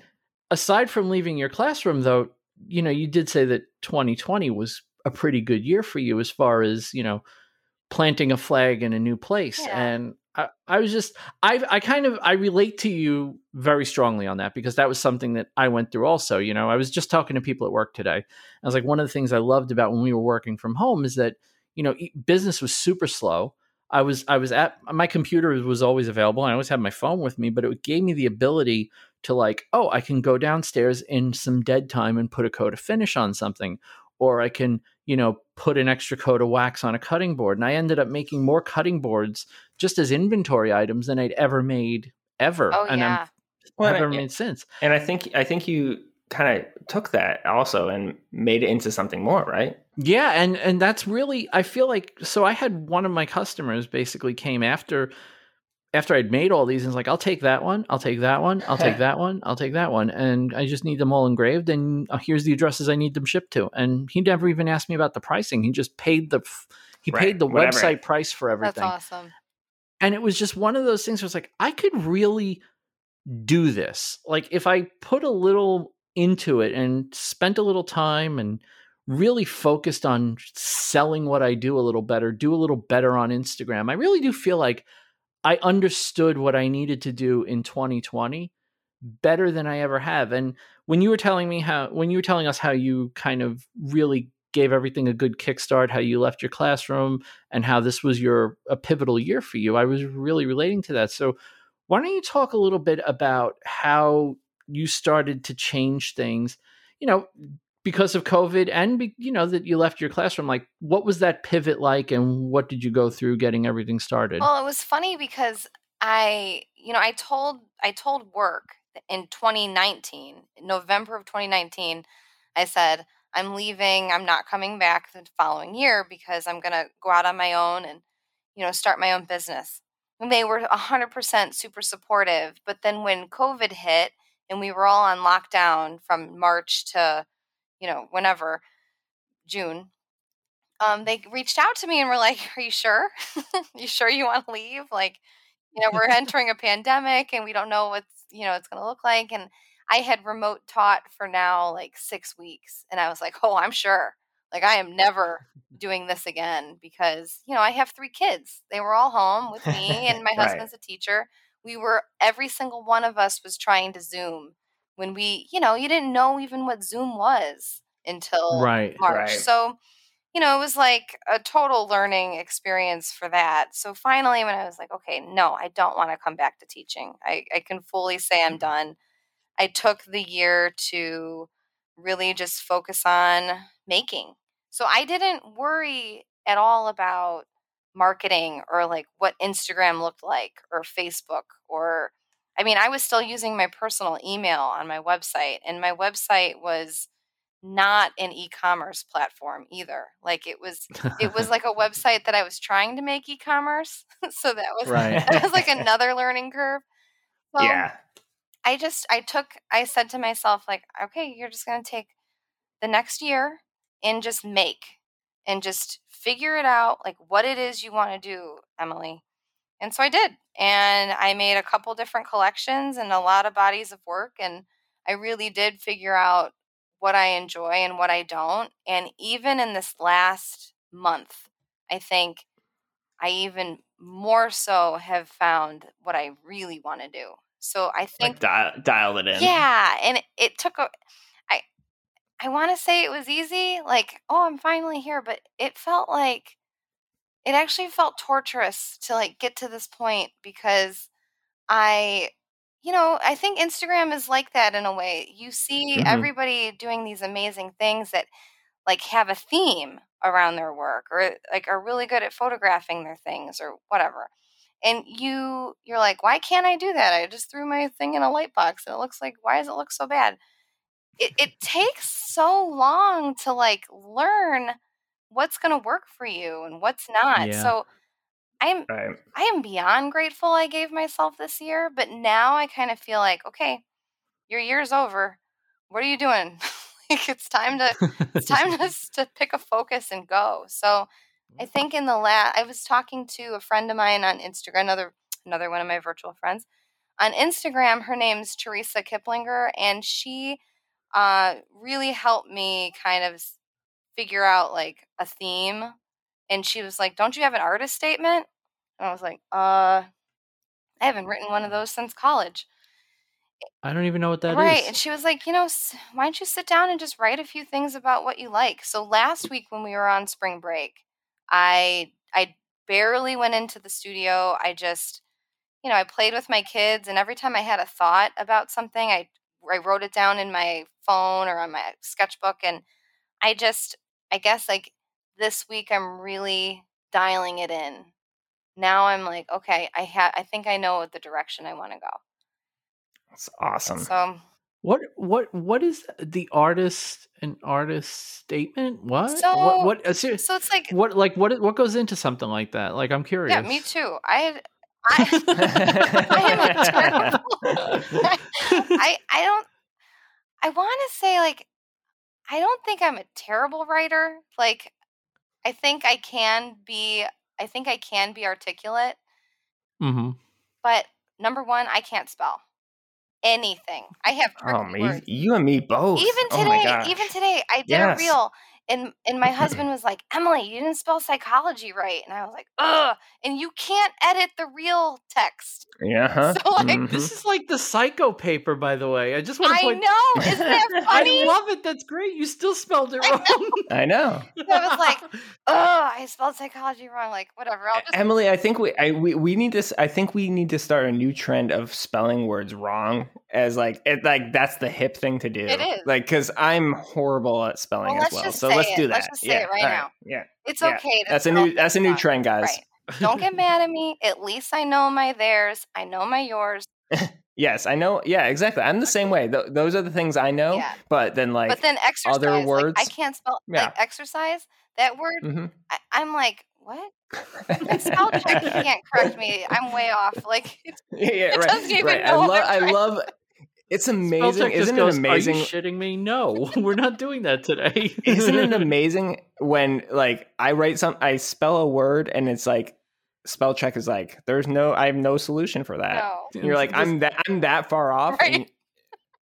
aside from leaving your classroom though, you know, you did say that 2020 was a pretty good year for you as far as, you know, planting a flag in a new place. Yeah. And I, I was just I I kind of I relate to you very strongly on that because that was something that I went through also. You know, I was just talking to people at work today. I was like, one of the things I loved about when we were working from home is that, you know, business was super slow. I was I was at my computer was always available. And I always had my phone with me, but it gave me the ability to like, oh, I can go downstairs in some dead time and put a coat of finish on something, or I can, you know, put an extra coat of wax on a cutting board. And I ended up making more cutting boards just as inventory items than I'd ever made ever. Oh and yeah. I've and ever I- made since. And I think I think you kind of took that also and made it into something more, right? Yeah, and and that's really I feel like so I had one of my customers basically came after after I'd made all these and was like, I'll take that one, I'll take that one, I'll take that one, I'll take that one, and I just need them all engraved, and uh, here's the addresses I need them shipped to. And he never even asked me about the pricing. He just paid the he Right, paid the whatever. website price for everything That's awesome. and it was just one of those things where it's like i could really do this like if i put a little into it and spent a little time and really focused on selling what i do a little better do a little better on instagram i really do feel like i understood what i needed to do in 2020 better than i ever have and when you were telling me how when you were telling us how you kind of really gave everything a good kickstart how you left your classroom and how this was your a pivotal year for you. I was really relating to that. So why don't you talk a little bit about how you started to change things, you know, because of COVID and be, you know that you left your classroom like what was that pivot like and what did you go through getting everything started? Well, it was funny because I, you know, I told I told work in 2019, November of 2019, I said, I'm leaving. I'm not coming back the following year because I'm going to go out on my own and, you know, start my own business. And they were 100% super supportive. But then when COVID hit and we were all on lockdown from March to, you know, whenever, June, um, they reached out to me and were like, Are you sure? you sure you want to leave? Like, you know, we're entering a pandemic and we don't know what's, you know, it's going to look like. And I had remote taught for now like six weeks. And I was like, Oh, I'm sure. Like, I am never doing this again because, you know, I have three kids. They were all home with me and my Right. husband's a teacher. We were, every single one of us was trying to Zoom when we, you know, you didn't know even what Zoom was until Right. March. Right. So, you know, it was like a total learning experience for that. So finally, when I was like, okay, no, I don't want to come back to teaching, I, I can fully say I'm mm-hmm. done. I took the year to really just focus on making. So I didn't worry at all about marketing or like what Instagram looked like or Facebook or I mean, I was still using my personal email on my website and my website was not an e-commerce platform either. Like it was it was like a website that I was trying to make e-commerce. so that was Right. that was like another learning curve. So yeah. I just I took I said to myself like, okay, you're just going to take the next year and just make and just figure it out like what it is you want to do, Emily. And so I did. And I made a couple different collections and a lot of bodies of work and I really did figure out what I enjoy and what I don't. And even in this last month, I think I even more so have found what I really want to do. So I think Like dial, dialed it in. yeah, and it, it took a I I want to say it was easy, like, oh, I'm finally here, but it felt like it actually felt torturous to like get to this point because I you know, I think Instagram is like that in a way. You see Mhm. everybody doing these amazing things that like have a theme around their work or like are really good at photographing their things or whatever and you you're like why can't i do that i just threw my thing in a light box and it looks like why does it look so bad it, it takes so long to like learn what's going to work for you and what's not Yeah. so i'm Right. i am beyond grateful i gave myself this year but now i kind of feel like okay your year's over what are you doing like it's time to it's time to, to pick a focus and go. So I think in the last, I was talking to a friend of mine on Instagram, another another one of my virtual friends on Instagram. Her name's Teresa Kiplinger, and she uh, really helped me kind of figure out like a theme. And she was like, "Don't you have an artist statement?" And I was like, "Uh, I haven't written one of those since college." I don't even know what that is. right. And she was like, you know, why don't you sit down and just write a few things about what you like? So last week when we were on spring break, I I barely went into the studio. I just, you know, I played with my kids and every time I had a thought about something, I I wrote it down in my phone or on my sketchbook and I just I guess like this week I'm really dialing it in. Now I'm like, okay, I have I think I know the direction I want to go. That's awesome. So What what what is the artist an artist statement? What? So- what what uh, ser- so it's like what like what what goes into something like that? Like I'm curious. Yeah, me too. I I, I am a terrible I I don't I want to say like I don't think I'm a terrible writer. Like I think I can be I think I can be articulate, hmm but number 1, I can't spell anything. I have oh, me, you and me both. Even Oh today, gosh. even today, I did Yes. a reel, and and my husband was like, "Emily, you didn't spell psychology right," and I was like, "Ugh!" And you can't edit the reel text. Yeah. huh? So, like, Mhm. This is like the psycho paper, by the way. I just want to I point. know, isn't that funny? I love it. That's great. You still spelled it I wrong. I know. I was like, "Ugh, I spelled psychology wrong." Like, whatever. I'll just Emily, I think we, I, we we need this. I think we need to start a new trend of spelling words wrong as like it like that's the hip thing to do. It is. like because I'm horrible at spelling Well, as well. So say let's it. do that. Let's just say yeah. it right all now. Yeah, it's yeah. okay. To that's a new that's a new trend, guys. Right. Don't get mad at me. At least I know my theirs. I know my yours. Yes, I know. Yeah, exactly. I'm the same way. Th- those are the things I know. Yeah. But then, like, but then exercise, other like, I can't spell Yeah. like exercise. That word, mhm. I, I'm like, what? Like spell check can't correct me. I'm way off. Like, it's, yeah, yeah, right. right. I love. I'm love. It's Spell amazing. check Isn't goes, it amazing? Are you shitting me? No, we're not doing that today. Isn't it amazing when like I write some, I spell a word and it's like spell check is like there's no, I have no solution for that. no. And You're like I'm that I'm that far off. Right. And,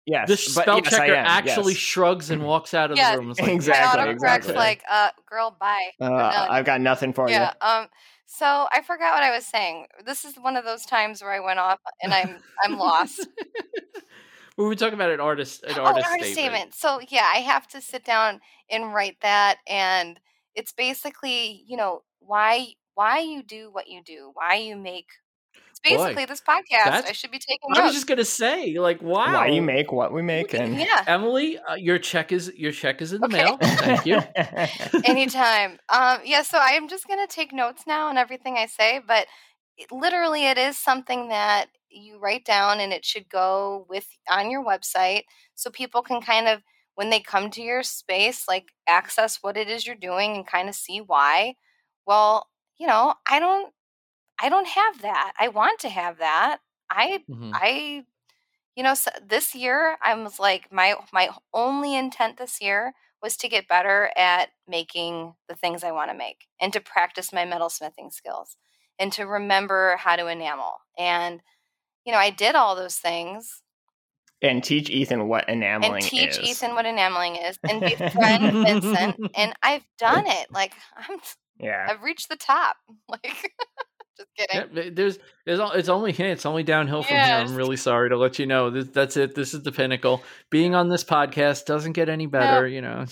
yes, the spell yes, checker am, actually yes. shrugs and walks out of Yes, the room. It's like, Exactly, autocorrect's exactly. like, uh, girl, bye. Uh, done. I've got nothing for you. yeah. Um. So I forgot what I was saying. This is one of those times where I went off and I'm I'm lost. we were talking about an artist, an oh, artist, an artist statement. So yeah, I have to sit down and write that, and it's basically you know why why you do what you do, why you make. It's Boy, basically this podcast. I should be taking notes. I was just gonna say, like, wow. Why you make what we make and yeah. Emily, uh, your check is your check is in the Okay. mail. Thank you. anytime um yeah so i'm just gonna take notes now on everything i say but it, literally it is something that you write down and it should go with on your website so people can kind of when they come to your space like access what it is you're doing and kind of see why well you know i don't i don't have that i want to have that i Mhm. I, you know, so this year I was like my my only intent this year was to get better at making the things I want to make and to practice my metalsmithing skills and to remember how to enamel. And you know, I did all those things and teach Ethan what enameling and teach is. Ethan what enameling is and befriend Vincent. And I've done it. Like I'm Yeah. I've reached the top. Like just kidding. Yeah, there's, there's, al- it's only, it's only downhill from here. I'm really sorry to let you know. This, that's it. This is the pinnacle. Being on this podcast doesn't get any better. You know,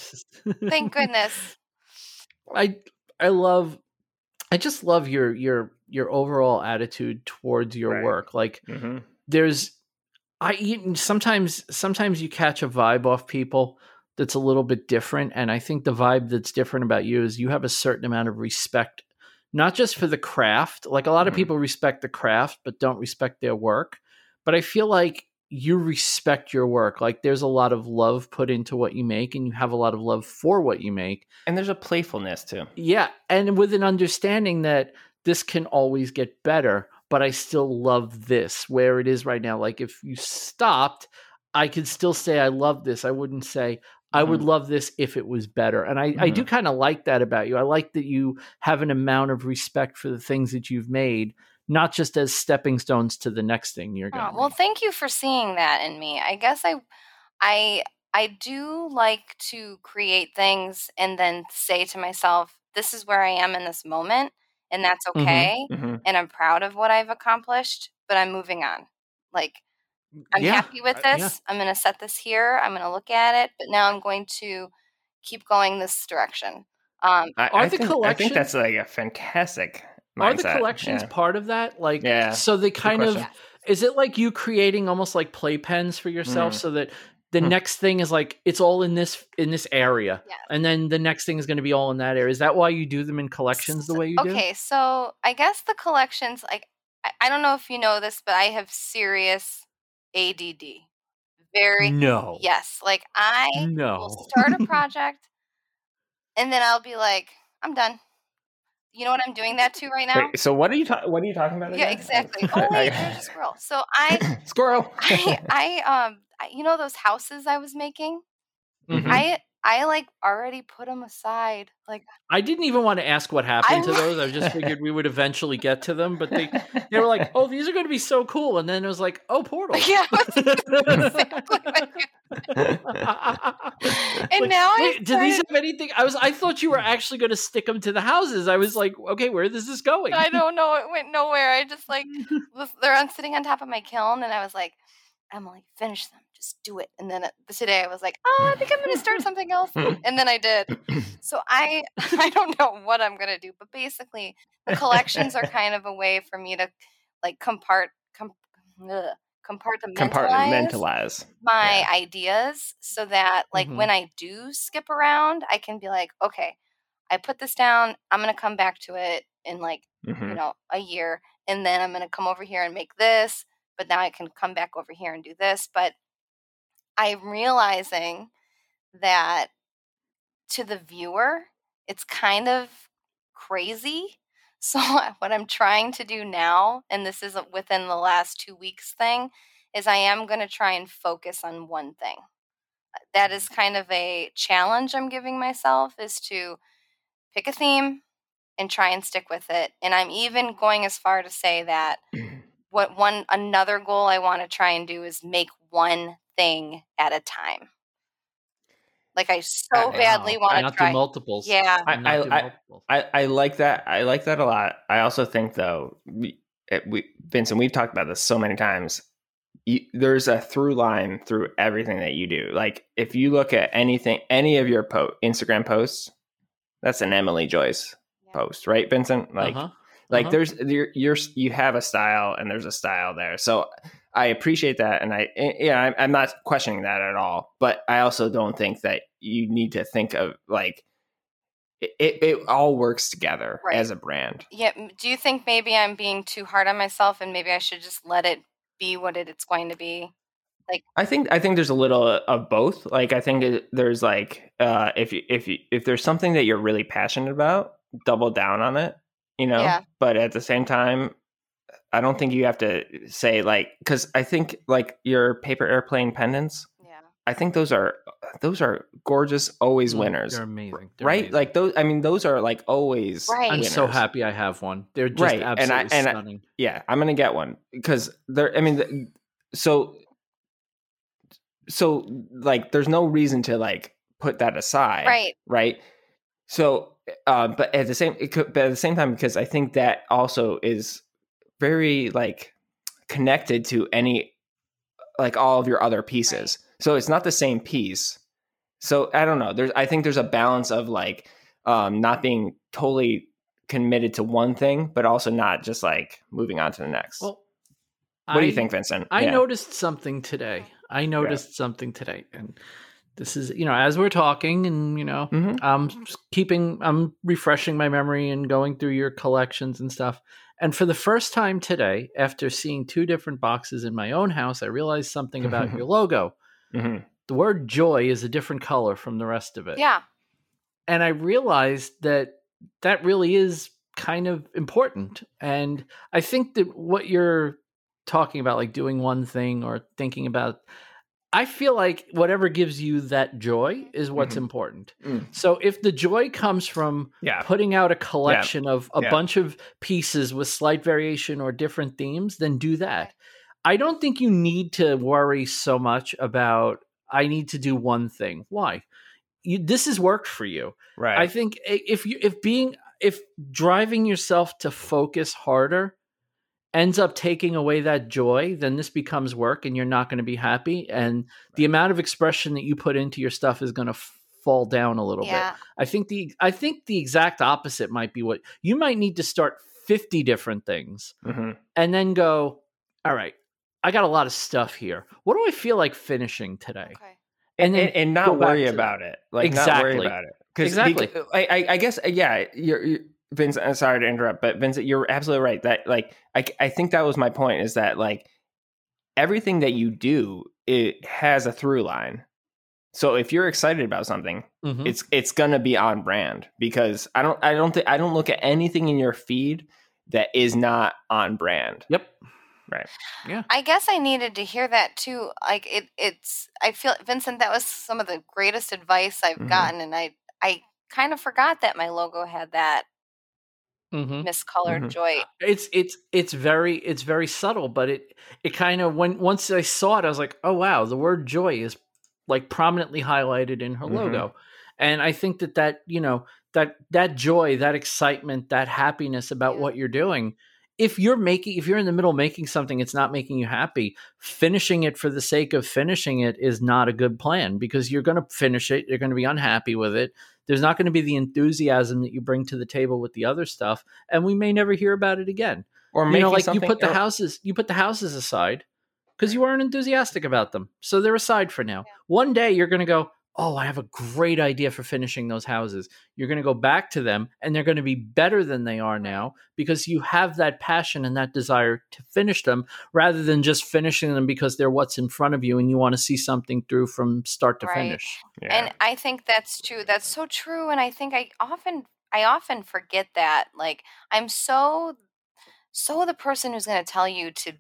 Thank goodness. I, I love, I just love your, your, your overall attitude towards your Right. work. Like, hmm there's i sometimes sometimes you catch a vibe off people that's a little bit different and i think the vibe that's different about you is you have a certain amount of respect not just for the craft like a lot of Mhm. people respect the craft but don't respect their work but i feel like you respect your work like there's a lot of love put into what you make and you have a lot of love for what you make And there's a playfulness too. yeah, and with an understanding that this can always get better, but I still love this where it is right now. Like if you stopped, I could still say I love this. I wouldn't say I would mm-hmm. love this if it was better. And I, I do mm-hmm. kind of like that about you. I like that you have an amount of respect for the things that you've made, not just as stepping stones to the next thing you're going Oh, well, thank you for seeing that in me. I guess I, I, I do like to create things and then say to myself, "This is where I am in this moment, and that's Mhm. okay." hmm And I'm proud of what I've accomplished, but I'm moving on. Like I'm Yeah, happy with uh, yeah. this. I'm going to set this here. I'm going to look at it, but now I'm going to keep going this direction. Um, I, Are I the think, I think that's like a fantastic. Are the collections Yeah. part of that? Like, Yeah, so they kind of is it like you creating almost like playpens for yourself Mm. so that the Hmm. next thing is like it's all in this in this area Yes. and then the next thing is going to be all in that area is that why you do them in collections the way you do okay, so I guess the collections, like, I, I don't know if you know this, but I have serious ADD. Very, no yes. Like, I no will start a project and then I'll be like, I'm done. You know what I'm doing that to right now? Wait, so what are you ta- what are you talking about? yeah, again? exactly. Oh, wait, there's a squirrel. So I, Squirrel. I, I, um, I, you know those houses I was making? Mhm. I, I like already put them aside. Like, I didn't even want to ask what happened to those i just figured we would eventually get to them but they they were like oh these are going to be so cool and then it was like oh portal yeah, and Like, now I Wait, do these have anything? I was, I thought you were actually going to stick them to the houses. I was like, okay, where is this going? I don't know. It went nowhere. I just like was they're on sitting on top of my kiln, and I was like, Emily, finish them. Just do it. And then uh, today I was like, oh, I think I'm going to start something else. And then I did. So I I don't know what I'm going to do, but basically the collections are kind of a way for me to like compart com, ugh, compartmentalize Compartmentalize. my ideas so that like Mhm. when I do skip around, I can be like, okay, I put this down. I'm going to come back to it in like you Mhm. know a year and then i'm going to come over here and make this but now I can come back over here and do this. But I'm realizing that to the viewer, it's kind of crazy. So, what I'm trying to do now, and this is within the last two weeks thing, is I am going to try and focus on one thing. Uh, that is mm-hmm. kind of a challenge I'm giving myself is to pick a theme and try and stick with it. And I'm even going as far to say that what one another goal I want to try and do is make one thing at a time. Like I so badly want to try multiples. Yeah, I I, multiples. I, I like that. I like that a lot. I also think though, we, we Vincent, we've talked about this so many times. You, there's a through line through everything that you do. Like if you look at anything, any of your po- Instagram posts, that's an Emily Joyce yeah. post, right, Vincent? Like, uh-huh. like uh-huh. there's you're, you're you have a style and there's a style there. So I appreciate that, and I eh, yeah, I'm not questioning that at all. But I also don't think that you need to think of like it, it all works together right. as a brand. Yeah. Do you think maybe I'm being too hard on myself, and maybe I should just let it be what it, it's going to be? Like, I think I think there's a little of both. Like, I think it, there's like uh, if you, if you, if there's something that you're really passionate about, double down on it. You know. Yeah. But at the same time, I don't think you have to say like because I think like your paper airplane pendants. Yeah. I think those are those are gorgeous, always mm, winners. They're amazing, They're right? Amazing. Like those. I mean, those are like always. Right. I'm so happy I have one. They're just right. absolutely and I, and stunning. I, yeah, I'm gonna get one because they're. I mean, so so like, there's no reason to like put that aside. Right. Right. So, uh, but at the same, it could, but at the same time, because I think that also is very like connected to any like all of your other pieces. Right. So it's not the same piece. So I don't know. There's I think there's a balance of like um not being totally committed to one thing, but also not just like moving on to the next. Well, what I, do you think, Vincent? I yeah. noticed something today. I noticed yeah. something today, and this is you know as we're talking, and you know mm-hmm. I'm keeping, I'm refreshing my memory and going through your collections and stuff. And for the first time today, after seeing two different boxes in my own house, I realized something about your logo. Mm-hmm. The word joy is a different color from the rest of it. Yeah. And I realized that that really is kind of important. And I think that what you're talking about, like doing one thing or thinking about I feel like whatever gives you that joy is what's mm-hmm. important. Mm. So if the joy comes from yeah. putting out a collection yeah. of a yeah. bunch of pieces with slight variation or different themes, then do that. I don't think you need to worry so much about I need to do one thing. Why? You, this has worked for you. Right. I think if you if being if driving yourself to focus harder ends up taking away that joy, then this becomes work and you're not going to be happy. And right. the amount of expression that you put into your stuff is going to f- fall down a little yeah. bit. I think the I think the exact opposite might be what you might need to start 50 different things mm-hmm. and then go, all right, I got a lot of stuff here. What do I feel like finishing today? Okay. And, and, and not worry about it. Like exactly. not worry about it. Exactly. Because, I, I guess yeah, you're, you're Vincent, I'm sorry to interrupt, but Vincent, you're absolutely right. That like I I think that was my point is that like everything that you do it has a through line. So if you're excited about something, mm-hmm. it's it's gonna be on brand because I don't I don't think I don't look at anything in your feed that is not on brand. Yep. Right. Yeah. I guess I needed to hear that too. Like it it's I feel Vincent, that was some of the greatest advice I've mm-hmm. gotten and I I kind of forgot that my logo had that mm-hmm. miscolored mm-hmm. joy. It's it's it's very it's very subtle, but it it kind of when once I saw it, I was like, oh wow, the word joy is like prominently highlighted in her mm-hmm. logo, and I think that that you know that that joy, that excitement, that happiness about yeah. what you're doing. If you're making, if you're in the middle making something, it's not making you happy. Finishing it for the sake of finishing it is not a good plan because you're going to finish it. You're going to be unhappy with it there's not going to be the enthusiasm that you bring to the table with the other stuff, and we may never hear about it again. Or you know, like you put the houses, you put the houses aside because you aren't enthusiastic about them, so they're aside for now. Yeah. One day you're going to go, oh, I have a great idea for finishing those houses. You're going to go back to them and they're going to be better than they are now because you have that passion and that desire to finish them rather than just finishing them because they're what's in front of you and you want to see something through from start to Right. finish. Yeah. And I think that's true. That's so true. And I think I often I often forget that. Like I'm so so the person who's going to tell you to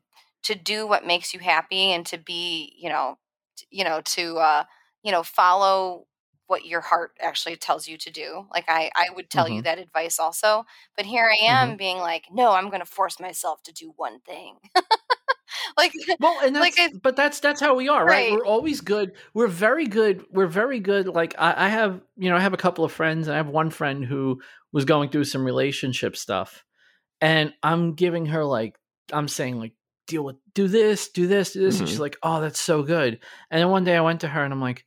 to do what makes you happy and to be, you know, t- you know, to uh, you know, follow what your heart actually tells you to do. Like I I would tell you mm-hmm. that advice also. But here I mm-hmm. am being like, no, I'm going to force myself to do one thing. like Well, and that's Like I- but that's that's how we are, right? Right. We're always good. We're very good. We're very good. Like I, I have, you know, I have a couple of friends, and I have one friend who was going through some relationship stuff, and I'm giving her like I'm saying like deal with do this, do this, do this, and Mhm. she's like, oh, that's so good. And then one day I went to her and I'm like.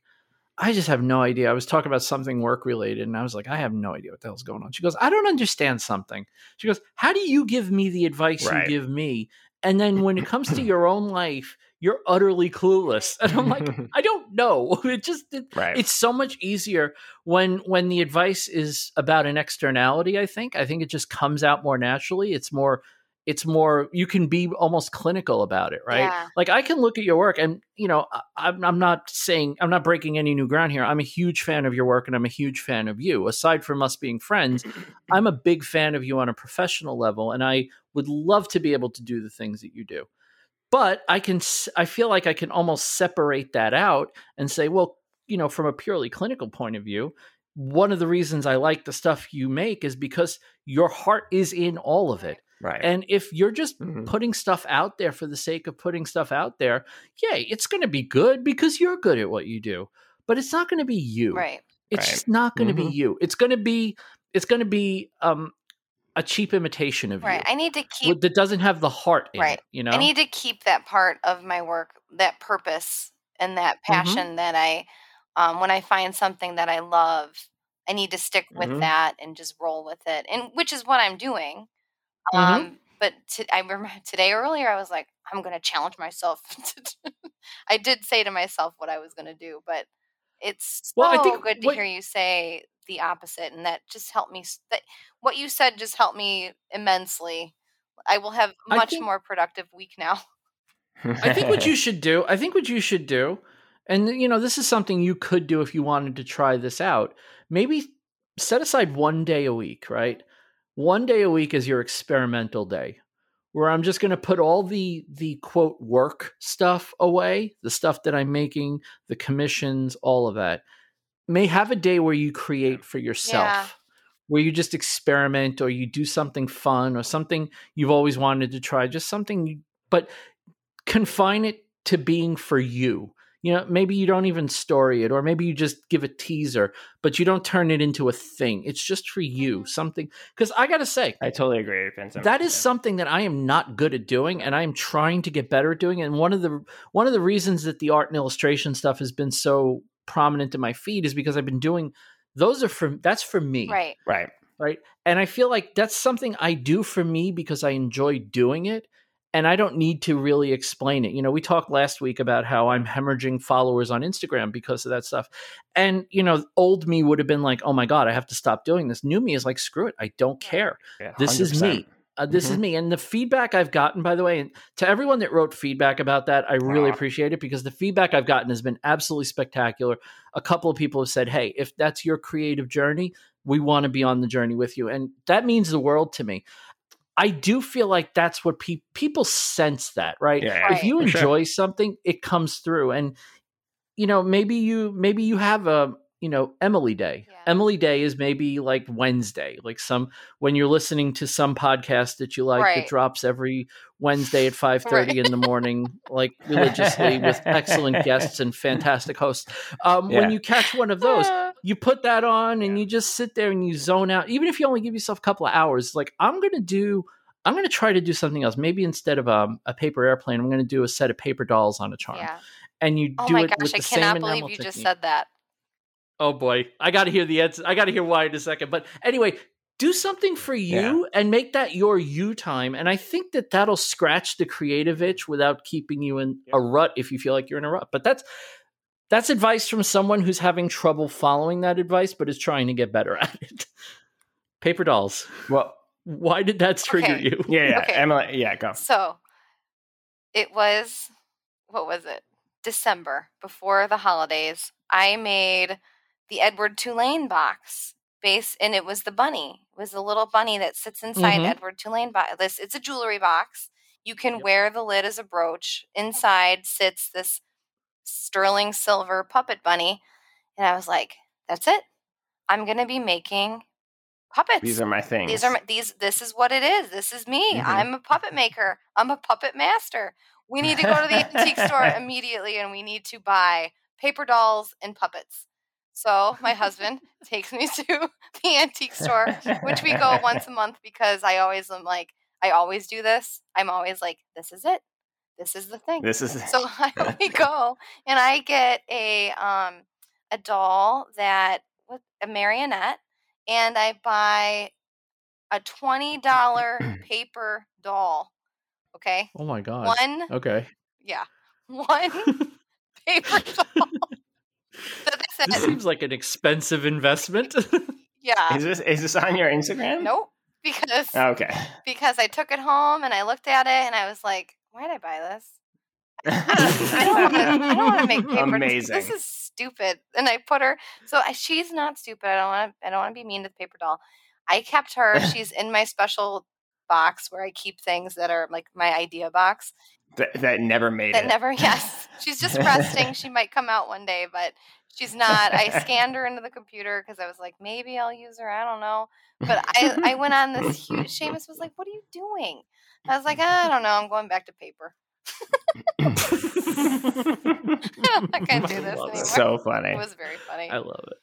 I just have no idea. I was talking about something work related, and I was like, I have no idea what the hell's going on. She goes, I don't understand something. She goes, How do you give me the advice Right. you give me? And then when it comes to your own life, you're utterly clueless. And I'm like, I don't know. It just it, right. it's so much easier when when the advice is about an externality, I think. I think it just comes out more naturally. It's more it's more you can be almost clinical about it, right? Yeah. Like I can look at your work and you know, I, I'm I'm not saying I'm not breaking any new ground here. I'm a huge fan of your work and I'm a huge fan of you. Aside from us being friends, I'm a big fan of you on a professional level, and I would love to be able to do the things that you do. But I can, i feel like I can almost separate that out and say, well, you know, from a purely clinical point of view, one of the reasons I like the stuff you make is because your heart is in all of it. Right. And if you're just Mhm. putting stuff out there for the sake of putting stuff out there, yeah, it's going to be good because you're good at what you do. But it's not going to be you. Right. It's Right. just not going to be Mhm. you. It's going to be it's going to be um a cheap imitation of Right. you I need to keep that doesn't have the heart in Right. it, you know? I need to keep that part of my work, that purpose and that Mm-hmm. passion that I, um, when I find something that I love, I need to stick with Mhm. that and just roll with it, and which is what I'm doing. Mhm. Um, but to, I remember today earlier, I was like, I'm going to challenge myself. I did say to myself what I was going to do, but it's so Well, I think good to what- hear you say the opposite, and that just helped me. That what you said just helped me immensely. I will have much think- more productive week now. I think what you should do, I think what you should do, and you know, this is something you could do if you wanted to try this out. Maybe set aside one day a week, right? One day a week is your experimental day, where I'm just going to put all the the quote work stuff away, the stuff that I'm making, the commissions, all of that. May have a day where you create for yourself. Yeah. Where you just experiment or you do something fun or something you've always wanted to try, just something, but confine it to being for you. You know, maybe you don't even story it, or maybe you just give a teaser, but you don't turn it into a thing. It's just for you, Mhm. something. Because I got to say, I totally agree, Vincent. that is Yeah. something that I am not good at doing, and I am trying to get better at doing. And one of the one of the reasons that the art and illustration stuff has been so prominent in my feed is because I've been doing those are for that's for me Right. right. right? And I feel like that's something I do for me because I enjoy doing it and I don't need to really explain it. You know, we talked last week about how I'm hemorrhaging followers on Instagram because of that stuff. And, you know, old me would have been like, oh my God, I have to stop doing this. New me is like, screw it. I don't care. Yeah, This is me. Uh, this is me. And the feedback I've gotten, by the way, and to everyone that wrote feedback about that, I really Aw. appreciate it because the feedback I've gotten has been absolutely spectacular. A couple of people have said, hey, if that's your creative journey, we want to be on the journey with you. And that means the world to me. I do feel like that's what pe- people sense that, right? Yeah, Right. If you for sure. enjoy something, it comes through. And, you know, maybe you, maybe you have a, you know, Emily Day. Yeah. Emily Day is maybe like Wednesday, like some when you're listening to some podcast that you like Right. that drops every Wednesday at five thirty Right. in the morning, like religiously with excellent guests and fantastic hosts. Um, Yeah. When you catch one of those, you put that on and Yeah. you just sit there and you zone out. Even if you only give yourself a couple of hours, like I'm gonna do. I'm going to try to do something else. Maybe instead of um, a paper airplane, I'm going to do a set of paper dolls on a charm. Yeah. And you Oh do my it gosh, with I the same cannot believe you just said that. Oh boy, I got to hear the answer. I got to hear why in a second. But anyway, do something for you and make that your you time. And I think that that'll scratch the creative itch without keeping you in a rut if you feel like you're in a rut. But that's that's advice from someone who's having trouble following that advice, but is trying to get better at it. Paper dolls. Well, Why did that trigger Okay. you? yeah, yeah, Okay. Emily, yeah, go. So it was, what was it? December before the holidays. I made the Edward Tulane box base, and it was the bunny. It was the little bunny that sits inside Mhm. Edward Tulane box. This it's a jewelry box. You can wear the lid as a brooch. Inside sits this sterling silver puppet bunny, and I was like, "That's it. I'm gonna be making puppets." These are my things. these are my, these this is what it is this is me Mhm. i'm a puppet maker i'm a puppet master we need to go to the antique store immediately and we need to buy paper dolls and puppets so my husband takes me to the antique store which we go once a month because i always am like i always do this i'm always like this is it this is the thing This is so I, we go and I get a um a doll that with a marionette and I buy a twenty dollar paper doll. Okay. Oh my god. One Okay. yeah. One paper doll. So This it. seems like an expensive investment. Yeah. is this is this on your Instagram? Nope. Because oh, Okay. because I took it home and I looked at it and I was like, why did I buy this? I don't want to. I don't want to make paper. Amazing. This is stupid. And I put her. So I, she's not stupid. I don't want to. I don't want to be mean to the paper doll. I kept her. She's in my special box where I keep things that are like my idea box that, that never made it. that it. never. Yes, she's just resting. She might come out one day, but she's not. I scanned her into the computer because I was like, maybe I'll use her. I don't know. But I, I went on this huge. Seamus was like, "What are you doing?" I was like, I don't know. I'm going back to paper. I can't do this anymore. so funny. It was very funny. I love it.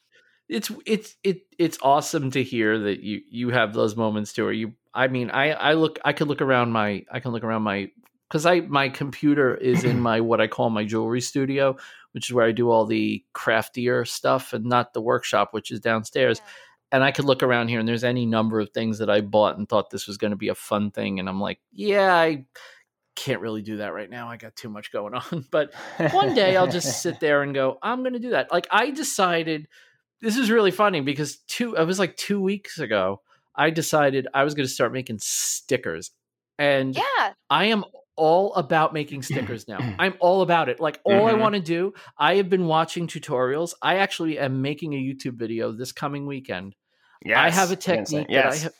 It's it's it it's awesome to hear that you you have those moments too. Where you, I mean, I I look, I could look around my, I can look around my, because I my computer is in my what I call my jewelry studio, which is where I do all the craftier stuff, and not the workshop, which is downstairs. Yeah. And I could look around here, and there's any number of things that I bought and thought this was going to be a fun thing, and I'm like, yeah, I can't really do that right now. I got too much going on, but one day I'll just sit there and go, I'm going to do that. Like I decided this is really funny because two it was like 2 weeks ago I decided I was going to start making stickers. And yeah. I am all about making stickers now. I'm all about it. Like all I Mhm. want to do, I have been watching tutorials. I actually am making a YouTube video this coming weekend. Yes. I have a Yes. technique that Yes. I have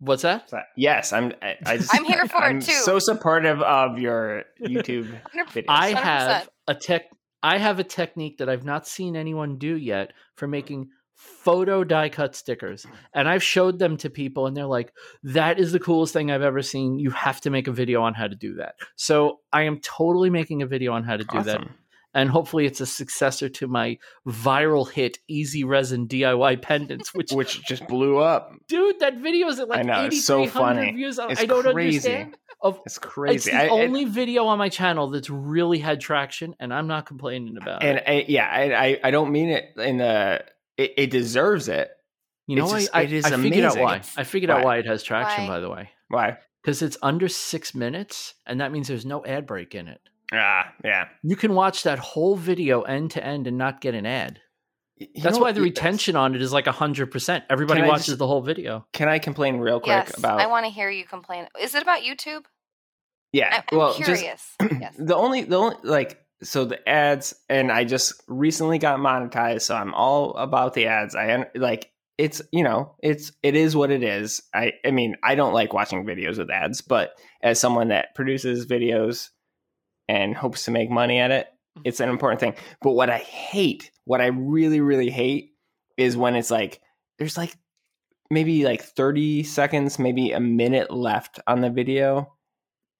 What's that? Yes, I'm. I, I just, I'm here for it I'm too. So supportive of your YouTube 100%. videos. I 100%. have a tech. I have a technique that I've not seen anyone do yet for making photo die cut stickers, and I've showed them to people, and they're like, "That is the coolest thing I've ever seen. You have to make a video on how to do that." So I am totally making a video on how to do that, and hopefully, it's a successor to my viral hit Easy Resin DIY pendants, which. which just blew up. Dude, that video is at like I know, eighty it's so funny. views. I It's I don't crazy. understand. Of It's crazy. it's the I- only video on my channel that's really had traction, and I'm not complaining about and it. I, yeah, I, I I don't mean it in the. It, it deserves it. You know, it's I, just- I, it is I figured out why. It's- I figured out Why? why it has traction, Why? by the way, Why? because it's under six minutes, and that means there's no ad break in it. Ah, yeah. You can watch that whole video end to end and not get an ad. You That's why the what- retention on it is like hundred percent. Everybody Can watches just- the whole video. Can I complain real quick yes, about? I want to hear you complain. Is it about YouTube? yeah. I- I'm well, just curious. yes. the only the only like so the ads and i just recently got monetized so i'm all about the ads. I like it's you know it's it is what it is. I i mean i don't like watching videos with ads but as someone that produces videos and hopes to make money at it mm-hmm. it's an important thing. But what i hate what i really really hate is when it's like there's like maybe like 30 seconds maybe a minute left on the video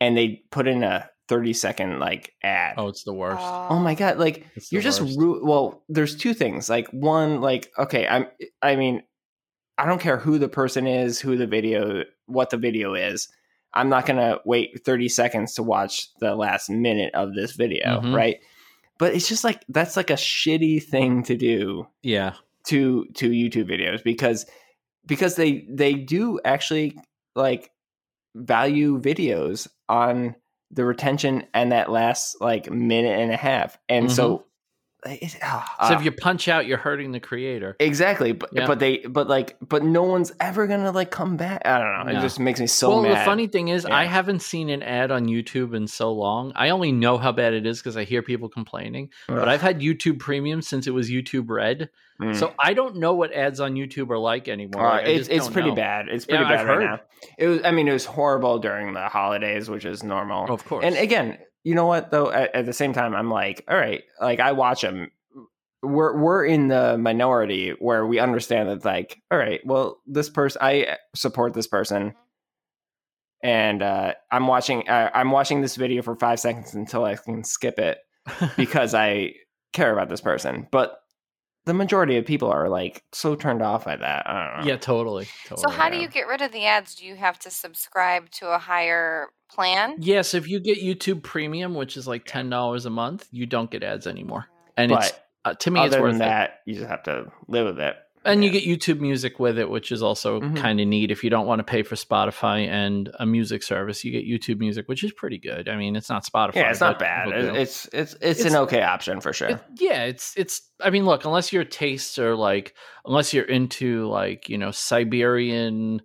and they put in a 30 second like ad Oh, it's the worst. oh my god like It's you're just ru- well there's two things like one like okay i'm i mean i don't care who the person is who the video what the video is i'm not gonna wait 30 seconds to watch the last minute of this video Mhm. right but it's just like that's like a shitty thing to do yeah. to to youtube videos because because they they do actually like value videos on the retention and that last like minute and a half. And so mm-hmm. It's, oh, So uh, if you punch out, you're hurting the creator. exactly, but Yeah. but they but like but no one's ever gonna like come back. I don't know. No. It just makes me so well, mad. the funny thing is, I haven't seen an ad on YouTube in so long. I only know how bad it is because I hear people complaining. But I've had YouTube Premium since it was YouTube Red, Mm. so I don't know what ads on YouTube are like anymore. Uh, Like, it's it's pretty know. bad. It's Yeah, pretty I've bad right heard. now. It was. I mean, it was horrible during the holidays, which is normal. Of course. And again, you know what though? At, at the same time, I'm like, all right, like I watch them. We're we're in the minority where we understand that, like, all right, well, this person, I support this person, and uh, I'm watching. Uh, I'm watching this video for five seconds until I can skip it because I care about this person. But the majority of people are like so turned off by that. I don't know. yeah, totally. totally. So how do you get rid of the ads? Do you have to subscribe to a higher plan? Yes, if you get YouTube Premium, which is like ten dollars a month, you don't get ads anymore, and it's uh, to me it's other worth than it. that, you just have to live with it. And you get YouTube Music with it, which is also Mhm. kind of neat. If you don't want to pay for Spotify and a music service, you get YouTube Music, which is pretty good. I mean, it's not Spotify. Yeah, it's not bad. It-. It's it's it's, It's- an okay option for sure. It- yeah, it's it's. I mean, look, unless your tastes are like, unless you're into like you know Siberian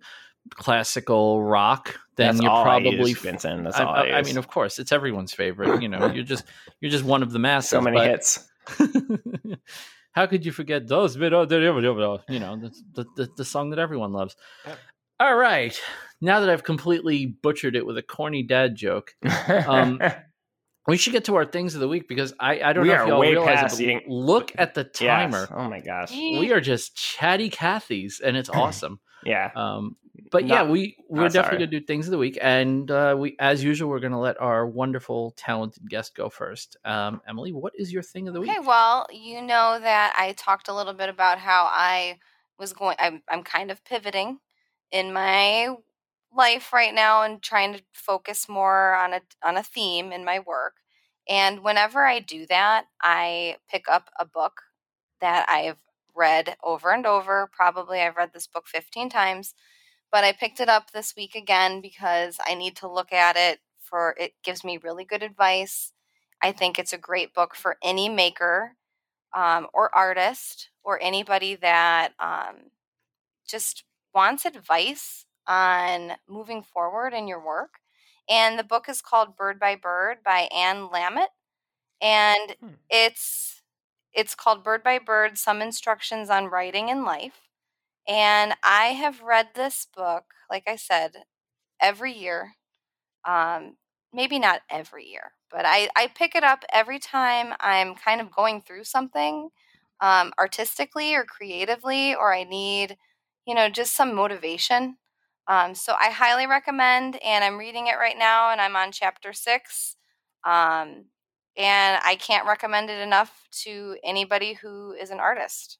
classical rock, then That's you're all I probably. use, Vincent. That's I, all I- I, I use. mean, of course, it's everyone's favorite. You know, you're just you're just one of the masses. so many but- hits. How could you forget those? You know, the, the, the, the song that everyone loves. Yep. All right. Now that I've completely butchered it with a corny dad joke, Um, we should get to our things of the week because I, I don't We know if y'all way realize past it, but look at the Yes. timer. Oh my gosh. We are just chatty Cathys, and it's awesome. Yeah. Um, but yeah, we we're oh, definitely sorry. gonna do things of the week, and uh, we, as usual, we're gonna let our wonderful, talented guest go first. Um, Emily, what is your thing of the week? Okay, well, you know that I talked a little bit about how I was going I'm I'm kind of pivoting in my life right now and trying to focus more on a on a theme in my work. And whenever I do that, I pick up a book that I've read over and over. Probably I've read this book 15 times, but I picked it up this week again because I need to look at it for it gives me really good advice. I think it's a great book for any maker um, or artist or anybody that um, just wants advice on moving forward in your work. And the book is called Bird by Bird by Anne Lamott. And Hmm. it's it's called Bird by Bird Some Instructions on Writing in Life. And I have read this book, like I said, every year. Um, maybe not every year, but I, I pick it up every time I'm kind of going through something um, artistically or creatively, or I need, you know, just some motivation. Um, so I highly recommend, and I'm reading it right now, and I'm on chapter six. Um, and I can't recommend it enough to anybody who is an artist.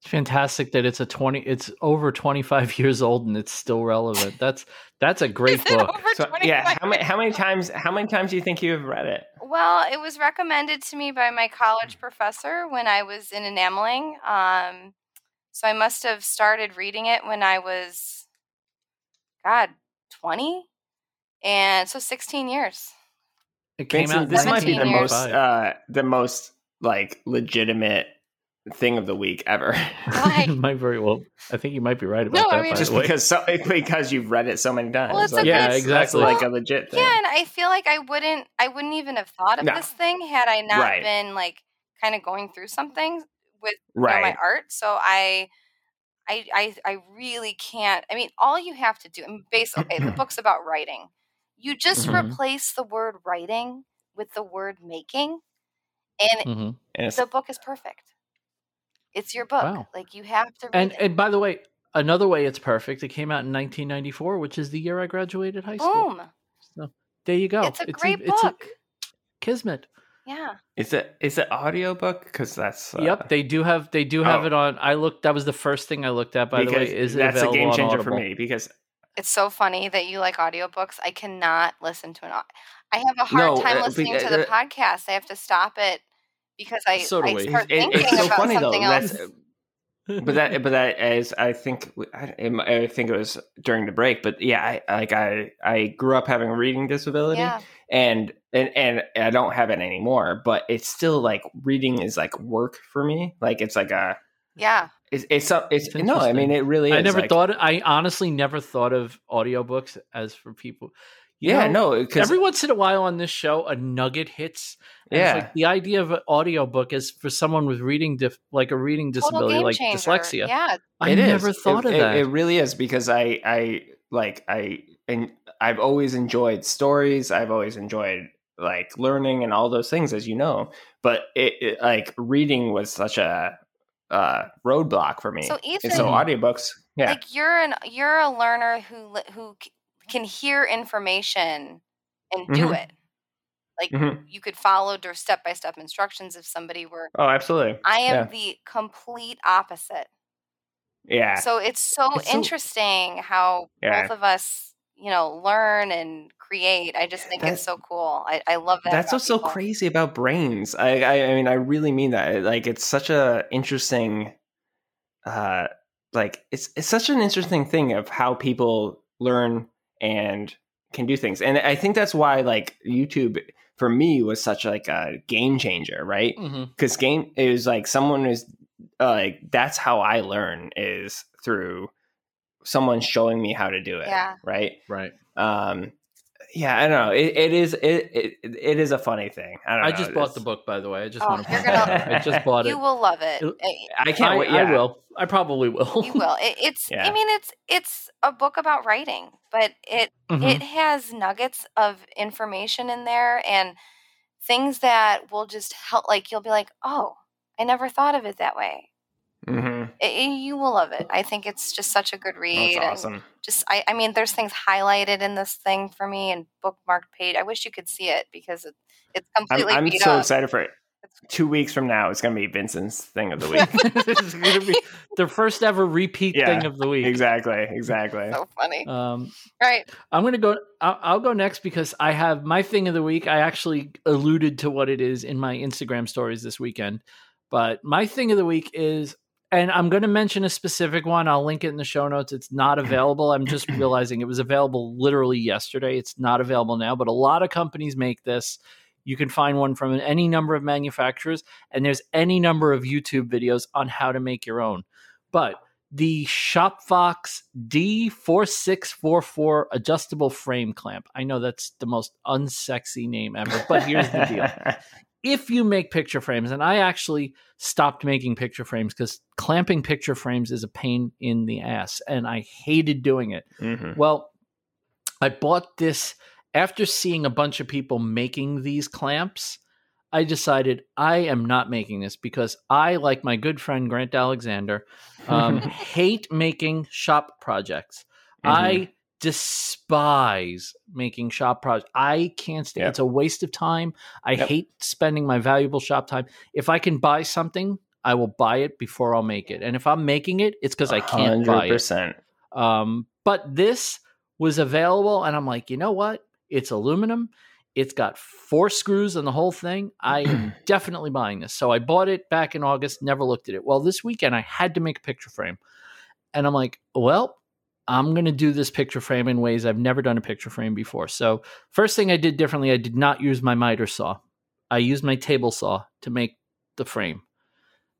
It's fantastic that it's a twenty. It's over twenty five years old and it's still relevant. That's that's a great Is it book. over So yeah, how many how many times how many times do you think you have read it? Well, it was recommended to me by my college professor when I was in enameling. Um, so I must have started reading it when I was, God, 20? And so 16 years. It came Vincent, out. this might be the 17 most uh the most like legitimate thing of the week ever. Why? Might very well. I think you might be right about No, I that. mean- by Just the way. because so because you've read it so many times. Well, it's Like, Yeah, exactly. That's like a legit thing. Yeah, and I feel like I wouldn't I wouldn't even have thought of No. this thing had I not Right. been like kind of going through something with you know, right. my art. So I I I I really can't. I mean, all you have to do and base okay, the book's about writing. You just Mhm. replace the word writing with the word making and Mhm. And the book is perfect. It's your book. Wow. Like you have to read And it. and by the way, another way it's perfect. It came out in 1994, which is the year I graduated high school. Boom. There you go. It's a great it's book. kismet. yeah. Is it is it audiobook? Because that's uh, yep, they do have they do have oh. it on. I looked. That was the first thing I looked at. By the way, is it that's a game changer for me because It's so funny that you like audiobooks. I cannot listen to an au- I have a hard No, time uh, listening be- to the uh, podcast. I have to stop it because I, So do I we. start It- thinking it's so about funny though. something else. That's uh, but that but that is I think I, I think it was during the break. But yeah, I like I I grew up having a reading disability, yeah. and and and I don't have it anymore, but it's still like reading is like work for me. Like it's like a Yeah. it's it's some- it's, It's no, I mean it really is. I never like- thought. I honestly never thought of audiobooks as for people. You Yeah, know, no, because Every once in a while on this show, a nugget hits. and it's Yeah. like the idea of an audiobook is for someone with reading dif- like a reading disability, like changer. dyslexia. Yeah. I It is. never thought It- of it- that. It really is because I I like I and I've always enjoyed stories. I've always enjoyed like learning and all those things, as you know. But it, it like reading was such a uh, roadblock for me. So and Ethan, so audiobooks, yeah, like you're an you're a learner who who c- can hear information and do Mhm. it. Like Mhm. you could follow their step by step instructions if somebody were. oh, absolutely, I am Yeah. the complete opposite. yeah, So it's so It's so- interesting how Yeah. both of us, you know, learn and create. I just think That- it's so cool. I, I love that. That's what's so crazy about brains. I, I, I mean, I really mean that. Like, it's such a interesting, uh, like it's it's such an interesting thing of how people learn and can do things. And I think that's why like YouTube for me was such like a game changer, right? Because game is like someone is uh, like that's how I learn is through someone showing me how to do it. Yeah. Right Right. um yeah i don't know it, it is it, it it is a funny thing i don't I know just bought It's- the book, by the way. I just Oh, want to. you're gonna- I just bought it. You will love it. It- i can't I, wait I will. I probably will. You will. It, it's. Yeah. I mean, it's it's a book about writing, but it Mhm. it has nuggets of information in there and things that will just help. Like you'll be like, oh, I never thought of it that way. Mhm. It, it- you will love it. I think it's just such a good read. that's awesome Just, I, I mean, there's things highlighted in this thing for me and bookmarked page. I wish you could see it because it, it's i'm, completely I'm so up. excited for it two weeks from now it's gonna be vincent's thing of the week this is going to be the first ever repeat Yeah, thing of the week. exactly exactly So funny. Um, right. I'm going to go. I'll, I'll go next because I have my thing of the week. I actually alluded to what it is in my Instagram stories this weekend. But my thing of the week is, and I'm going to mention a specific one. I'll link it in the show notes. It's not available. I'm just realizing it was available literally yesterday. It's not available now, but a lot of companies make this. You can find one from any number of manufacturers, and there's any number of YouTube videos on how to make your own. But the ShopFox D4644 adjustable frame clamp. I know that's the most unsexy name ever, but here's the deal. If you make picture frames, and I actually stopped making picture frames because clamping picture frames is a pain in the ass, and I hated doing it. Mhm. Well, I bought this after seeing a bunch of people making these clamps. I decided I am not making this because I, like my good friend Grant Alexander, um, hate making shop projects. Mm-hmm. I despise making shop projects. I can't stand. Yep. It's a waste of time. I Yep. hate spending my valuable shop time. If I can buy something, I will buy it before I'll make it. And if I'm making it, it's because I can't buy it. 100%. Um, but this was available, and I'm like, you know what? It's aluminum. It's got four screws on the whole thing. I am definitely buying this. So I bought it back in August, never looked at it. Well, this weekend I had to make a picture frame. And I'm like, well, I'm going to do this picture frame in ways I've never done a picture frame before. So, first thing I did differently, I did not use my miter saw. I used my table saw to make the frame.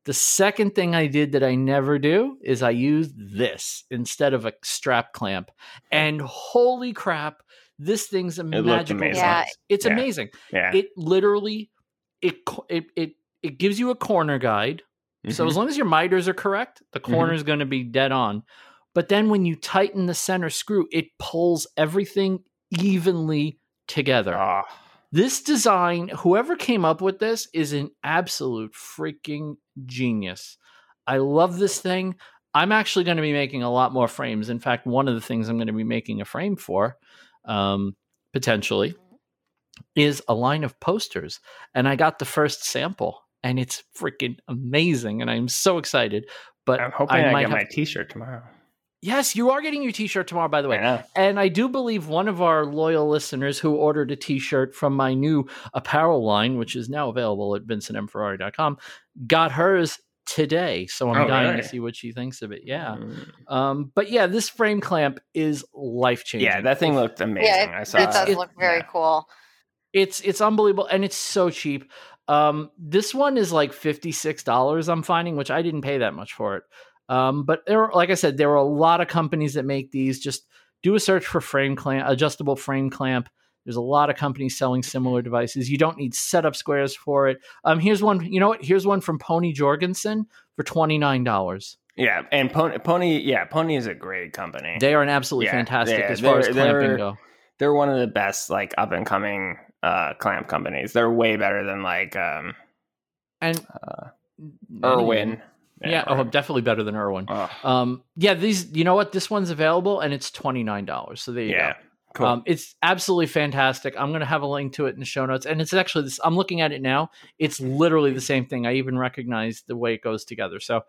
The second thing I did that I never do is I used this instead of a strap clamp. And holy crap, this thing's a looked magical amazing. Yeah. size. It's Yeah. amazing. Yeah. It literally it it it it gives you a corner guide. So Mhm. as long as your miters are correct, the Mm-hmm. corner is going to be dead on. But then when you tighten the center screw, it pulls everything evenly together. Oh, This design, whoever came up with this is an absolute freaking genius. I love this thing. I'm actually going to be making a lot more frames. In fact, one of the things I'm going to be making a frame for, um, potentially, is a line of posters. And I got the first sample, and it's freaking amazing. And I'm so excited. But I'm hoping I, might get my T-shirt tomorrow. Yes, you are getting your T-shirt tomorrow. By the way, I and I do believe one of our loyal listeners who ordered a t shirt from my new apparel line, which is now available at vincentmferrari.com, got hers today. So I'm Oh, dying really? to see what she thinks of it. Yeah. Mm. Um, but yeah, this frame clamp is life changing. Yeah, that thing looked amazing. Yeah, I it, it does it. look very Yeah. cool. It's it's unbelievable and it's so cheap. Um, this one is like fifty six dollars. I'm finding, which I didn't pay that much for it. Um, but there, are, like I said, there are a lot of companies that make these. Just do a search for frame clamp, adjustable frame clamp. There's a lot of companies selling similar devices. You don't need setup squares for it. Um, here's one. You know what? Here's one from Pony Jorgensen for twenty nine dollars. Yeah, and Pony, Pony, yeah, Pony is a great company. They are an absolutely Yeah, fantastic as far as clamping they're- go. They're one of the best like up and coming uh, clamp companies. They're way better than like um, And uh, Irwin. even- Yeah, oh, definitely better than Irwin. Ugh. Um, yeah, these. You know what? This one's available and it's twenty nine dollars. So there you yeah, go. cool. Um, it's absolutely fantastic. I'm going to have a link to it in the show notes, and it's actually this. I'm looking at it now. It's literally the same thing. I even recognize the way it goes together. So,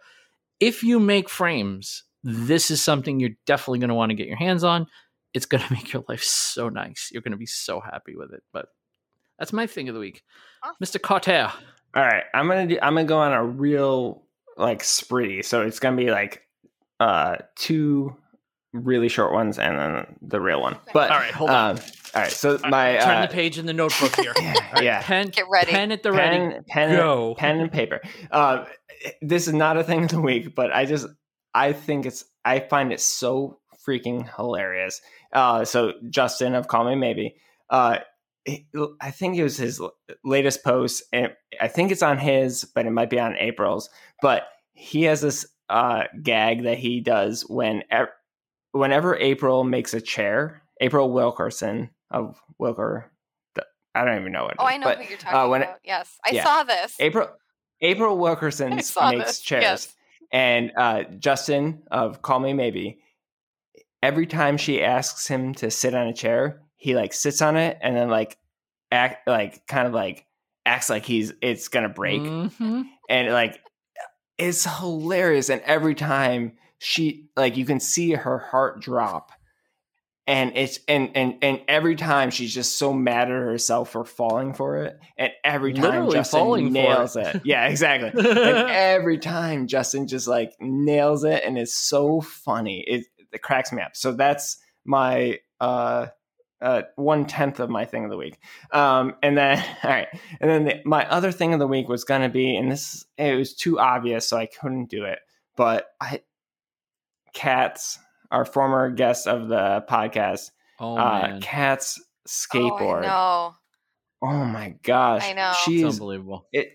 if you make frames, this is something you're definitely going to want to get your hands on. It's going to make your life so nice. You're going to be so happy with it. But that's my thing of the week, Awesome. Mr. Carter. All right, I'm gonna do. I'm gonna go on a real like spree. So it's gonna be like uh two really short ones and then the real one. But All right, hold on. um, all right, so my Turn uh, the page in the notebook here. yeah, All right, yeah. pen, Get ready. pen at the ready. pen, pen, Go. pen and paper. Uh, this is not a thing of the week, but I just I think it's I find it so freaking hilarious. Uh, so Justin of Call Me Maybe, uh, he- I think it was his latest post, and I think it's on his, but it might be on April's. But he has this uh, gag that he does when whenever April makes a chair. April Wilkerson of Wilker, I don't even know what. it Oh, is, I know but who you're talking uh, when about. yes, I yeah. saw this. April April Wilkerson makes this, chairs, yes. and uh, Justin of Call Me Maybe. Every time she asks him to sit on a chair, he like sits on it and then like act like kind of like acts like he's it's gonna break, Mhm. and like it's hilarious. And every time she like you can see her heart drop. And it's and and and every time she's just so mad at herself for falling for it, and every time Literally Justin falling nails it. it. Yeah, exactly. and every time Justin just like nails it, and it's so funny. It, it cracks me up. So that's my uh, uh, one tenth of my thing of the week. Um, and then all right, and then the, my other thing of the week was gonna be, and this it was too obvious, so I couldn't do it. But I, cats, our former guest of the podcast, Oh uh, cats skateboard. Oh, Oh my gosh, I know. She's it's unbelievable. it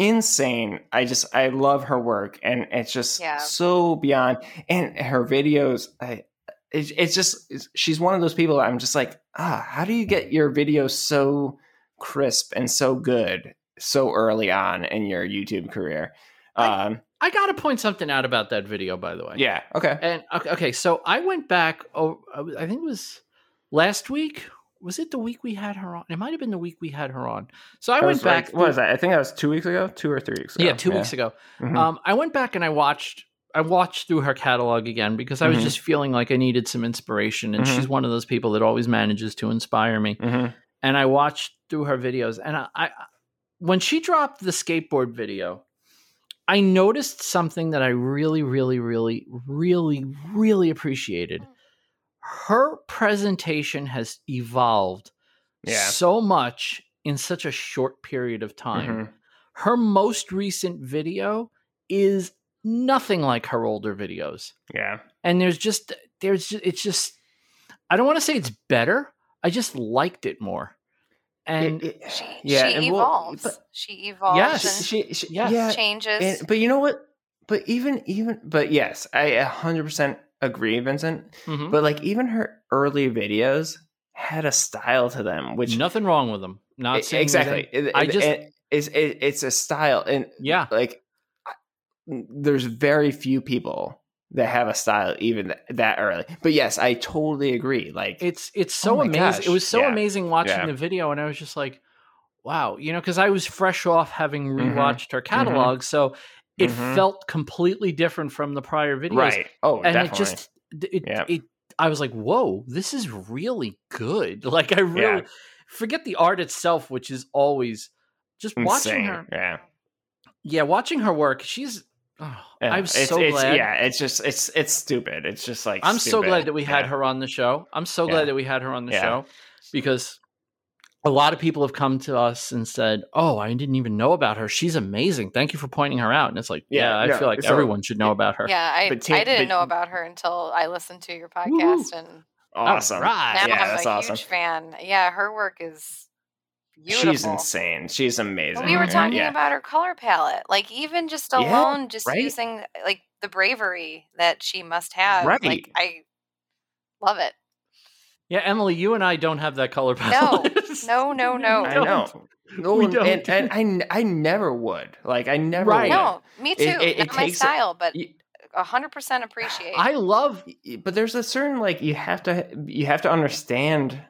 insane. I just I love her work, and it's just Yeah. so beyond. And her videos, I it, it's just it's, she's one of those people. I'm just like, ah, how do you get your video so crisp and so good so early on in your YouTube career? I- Um, I got to point something out about that video, by the way. yeah, okay, And okay, so I went back. Oh, I think it was last week. Was it the week we had her on? It might have been the week we had her on. So I That went was like- back. what was that? I think that was two weeks ago, two or three weeks ago. Yeah, two weeks ago. Mhm. Um, I went back and I watched. I watched through her catalog again because I was Mhm. just feeling like I needed some inspiration, and Mhm. she's one of those people that always manages to inspire me. Mhm. And I watched through her videos, and I, I when she dropped the skateboard video, I noticed something that I really, really, really, really, really appreciated. Her presentation has evolved Yeah. so much in such a short period of time. Mhm. Her most recent video is nothing like her older videos. Yeah. And there's just there's just, it's just I don't want to say it's better. I just liked it more. And It- it- She, yeah, she and we'll- evolves. but- she evolves Yes. and she, she, Yes. yeah, changes. And, but you know what? But even even but yes, I 100% agree, Vincent. Mhm. But like even her early videos had a style to them, which nothing wrong with them. Not saying exactly. It- I just it- it's it, it's a style, and yeah. like I- there's very few people that have a style even that early. But yes, I totally agree. Like It's it's so Oh amazing. gosh, It was so yeah, amazing watching yeah. the video, and I was just like, wow, you know, because I was fresh off having Mhm, rewatched her catalog, so it Mhm. felt completely different from the prior videos. right. Oh, and definitely. it just it, Yeah. it I was like, whoa, this is really good. Like I really forget the art itself, which is always just watching her. Yeah. Yeah, watching her work, she's. Oh, Yeah, I'm it's, so it's, glad. Yeah, it's just it's it's stupid. It's just like I'm so glad that we had Yeah. her on the show. I'm so glad Yeah. that we had her on the Yeah. show because a lot of people have come to us and said, "Oh, I didn't even know about her. She's amazing. Thank you for pointing her out." And it's like, yeah, Yeah, I no, feel like so- everyone should know about her. Yeah, I, But Tim- didn't but- know about her until I listened to your Woo-hoo. podcast, and Awesome. right. now Yeah, I'm that's a awesome. huge fan. Yeah, her work is beautiful. She's insane. She's amazing. But we were talking yeah. about her color palette, like even just Yeah, alone, just right? using like the bravery that she must have. Right. Like I love it. Yeah, Emily, you and I don't have that color palette. no, no, no. no. I know. No, We don't. and, and I, n- I never would. Like I never Right. would. No, me too. It- it- it my takes a- style, but Y- a hundred percent appreciate. I love but there's a certain like you have to you have to understand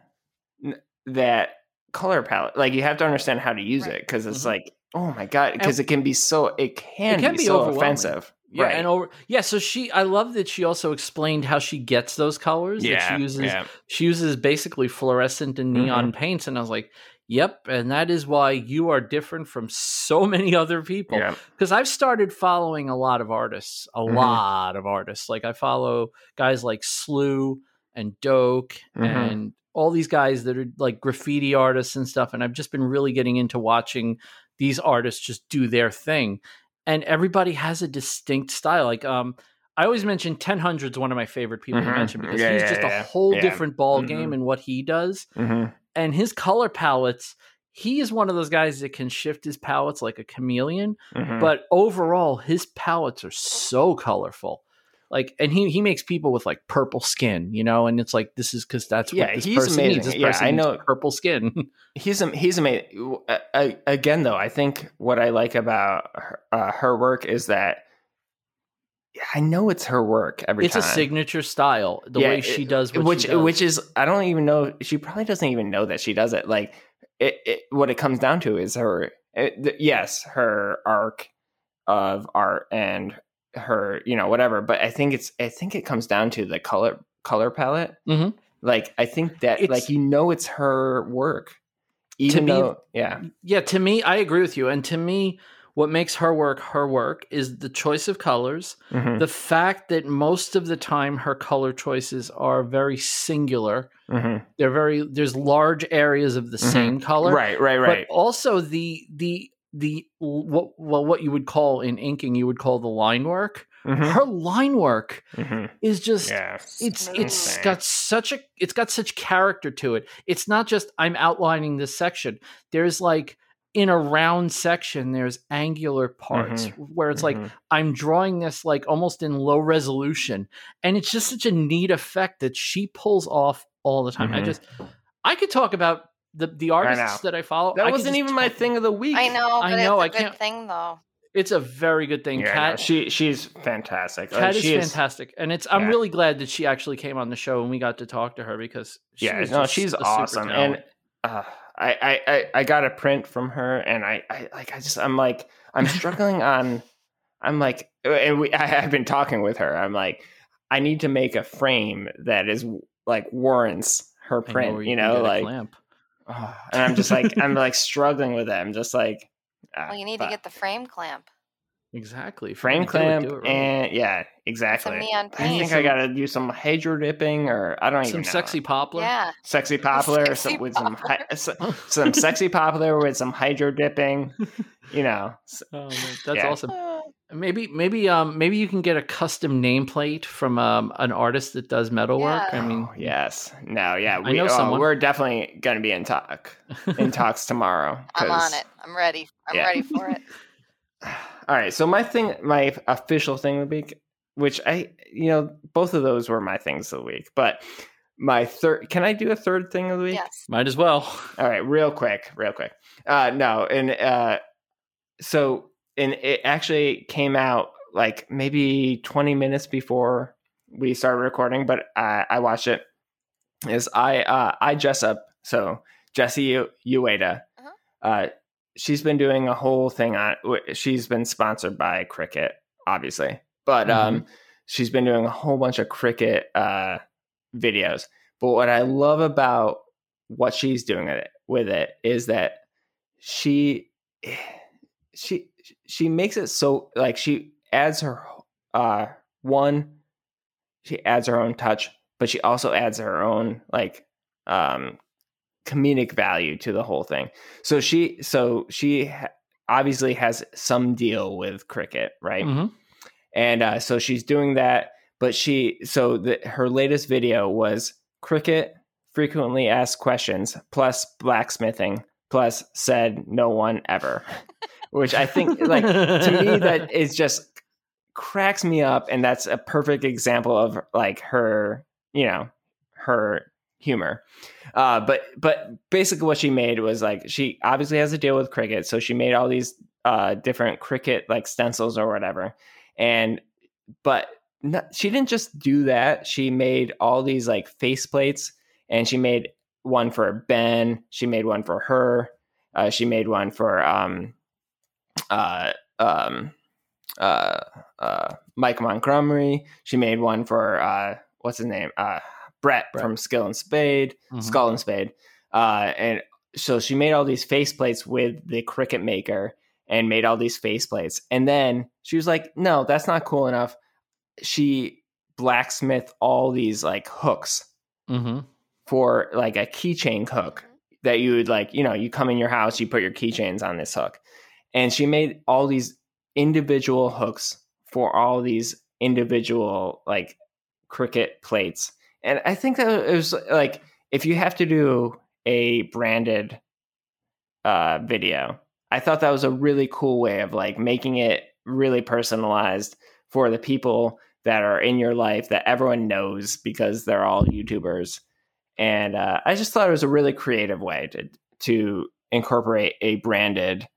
that color palette. Like you have to understand how to use Right. it because it's Mhm. like oh my god because it can be so it can, It can be, be so offensive. yeah, right. and over yeah. So she, I love that she also explained how she gets those colors. that yeah. she uses yeah. she uses basically fluorescent and neon paints, and I was like, yep, and that is why you are different from so many other people. Yeah. because I've started following a lot of artists, a Mhm. lot of artists. Like I follow guys like Slew and Doke Mhm. and all these guys that are like graffiti artists and stuff. And I've just been really getting into watching these artists just do their thing. And everybody has a distinct style. Like um I always mention 1000 is one of my favorite people to Mhm. mention because Yeah, he's yeah, just yeah. a whole different ball Mhm. game in what he does Mhm. and his color palettes he is one of those guys that can shift his palettes like a chameleon Mhm. but overall his palettes are so colorful like and he he makes people with like purple skin you know and it's like this is because that's Yeah, what this he's person needs amazing. this Yeah, person I needs know- purple skin he's he's amazing. Again, though, I think what I like about her, uh, her work is that I know it's her work every it's time. a signature style the Yeah, way she does what which she does. which is I don't even know. She probably doesn't even know that she does it. Like it, it what it comes down to is her. It, yes, her arc of art and her you know whatever. But I think it's I think it comes down to the color color palette. Mhm. Like I think that It's- like you know it's her work. Even me- though, yeah, yeah to me i agree with you and to me what makes her work her work is the choice of colors Mhm, the fact that most of the time her color choices are very singular mhm. they're very there's large areas of the Mhm. same color right, right, right. but also the the the what well what you would call in inking you would call the line work. Mhm, her line work mhm. is just Yeah, it's it's got such a it's got such character to it. It's not just i'm outlining this section. There's like in a round section there's angular parts where it's like Mhm. i'm drawing this like almost in low resolution. And it's just such a neat effect that she pulls off all the time. I Mhm. just i could talk about the the artists know. that i follow that could wasn't even my thing of the week. I know, I know, it's a I good can't- thing though. it's a very good thing Yeah, cat she she's fantastic. Like, Kat is she fantastic, and it's. I'm yeah. really glad that she actually came on the show and we got to talk to her because she yeah, no, just she's awesome, and uh, I, I I I got a print from her, and I I like I just I'm like I'm struggling on. I'm like, and we I, I've been talking with her. I'm like, I need to make a frame that is like warrants her I know print. where you can know, get a like, clamp. Oh, and I'm just like I'm like struggling with it. I'm just like, ah, Well, you need but to get the frame clamp. Exactly frame clamp do it, do it right. and yeah, exactly. neon I think I gotta do some hydro dipping, or I don't even some know. sexy poplar. Yeah. sexy poplar Sexy some, with some hy- poplar. s- some sexy poplar with some hydro dipping. You know, S- Oh, that's Yeah. awesome. Maybe maybe um maybe you can get a custom nameplate from um an artist that does metalwork. Yeah. I mean, oh, yes, no, yeah, I we, know oh, someone. we're definitely gonna be in talk in talks tomorrow. I'm on 'cause- it. I'm ready. I'm Yeah. ready for it. All right, so my thing, my official thing of the week, which I, you know, both of those were my things of the week, but my third, can I do a third thing of the week? Yes. might as well. All right, real quick, real quick. Uh no, and uh so and it actually came out like maybe 20 minutes before we started recording, but I I watched it. Is I uh I up so Jesse U- Ueda. Uh-huh. Uh she's been doing a whole thing on she's been sponsored by Cricut, obviously. But um she's been doing a whole bunch of Cricut uh videos. But what I love about what she's doing with it, with it is that she she she makes it so like she adds her uh one she adds her own touch but she also adds her own like um comedic value to the whole thing. So she so she obviously has some deal with Cricut, right? Mhm. And uh, so she's doing that, but she so the, her latest video was Cricut frequently asked questions plus blacksmithing plus said no one ever, which I think like to me that is just cracks me up and that's a perfect example of like her you know her humor uh but but basically what she made was like she obviously has a deal with Cricut so she made all these uh different Cricut like stencils or whatever and but not, she didn't just do that she made all these like face plates and she made one for ben she made one for her uh, she made one for um uh um uh, uh, Mike Montgomery. She made one for uh, what's his name? Uh, Brett, Brett. from Skill and Spade, Mhm. Skull and Spade. Uh, and so she made all these faceplates with the Cricut Maker and made all these faceplates. And then she was like, "No, that's not cool enough." She blacksmith all these like hooks Mhm. for like a keychain hook that you would like, you know, you come in your house, you put your keychains on this hook. And she made all these individual hooks for all these individual like Cricut plates. And I think that it was like if you have to do a branded uh video, I thought that was a really cool way of like making it really personalized for the people that are in your life that everyone knows because they're all YouTubers. And uh, I just thought it was a really creative way to to incorporate a branded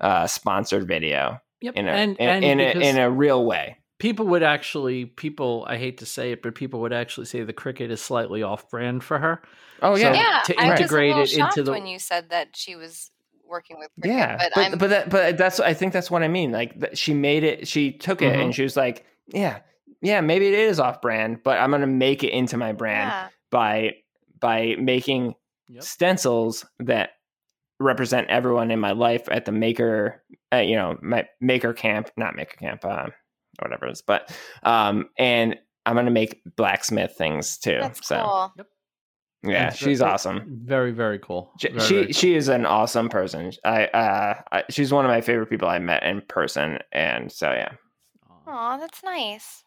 uh, sponsored video Yep. in a and in, and in, a, in a real way. People would actually people I hate to say it, but people would actually say the Cricut is slightly off brand for her. Oh So- yeah, Yeah, to I was a integrate little it into shocked the- when you said that she was working with Cricut, yeah. but, But I'm but that, but that's I think that's what I mean. Like th- she made it. She took it Mhm. and she was like, yeah, yeah, maybe it is off brand, but I'm gonna make it into my brand yeah. by by making Yep. stencils that represent everyone in my life at the maker uh, you know my maker camp not maker camp um whatever it is but um and i'm gonna make blacksmith things too That's so cool. yeah That's she's ve- awesome Very very cool. she Very, she, very cool. she is an awesome person i uh I, she's one of my favorite people i met in person and so yeah Aw. Oh, that's nice.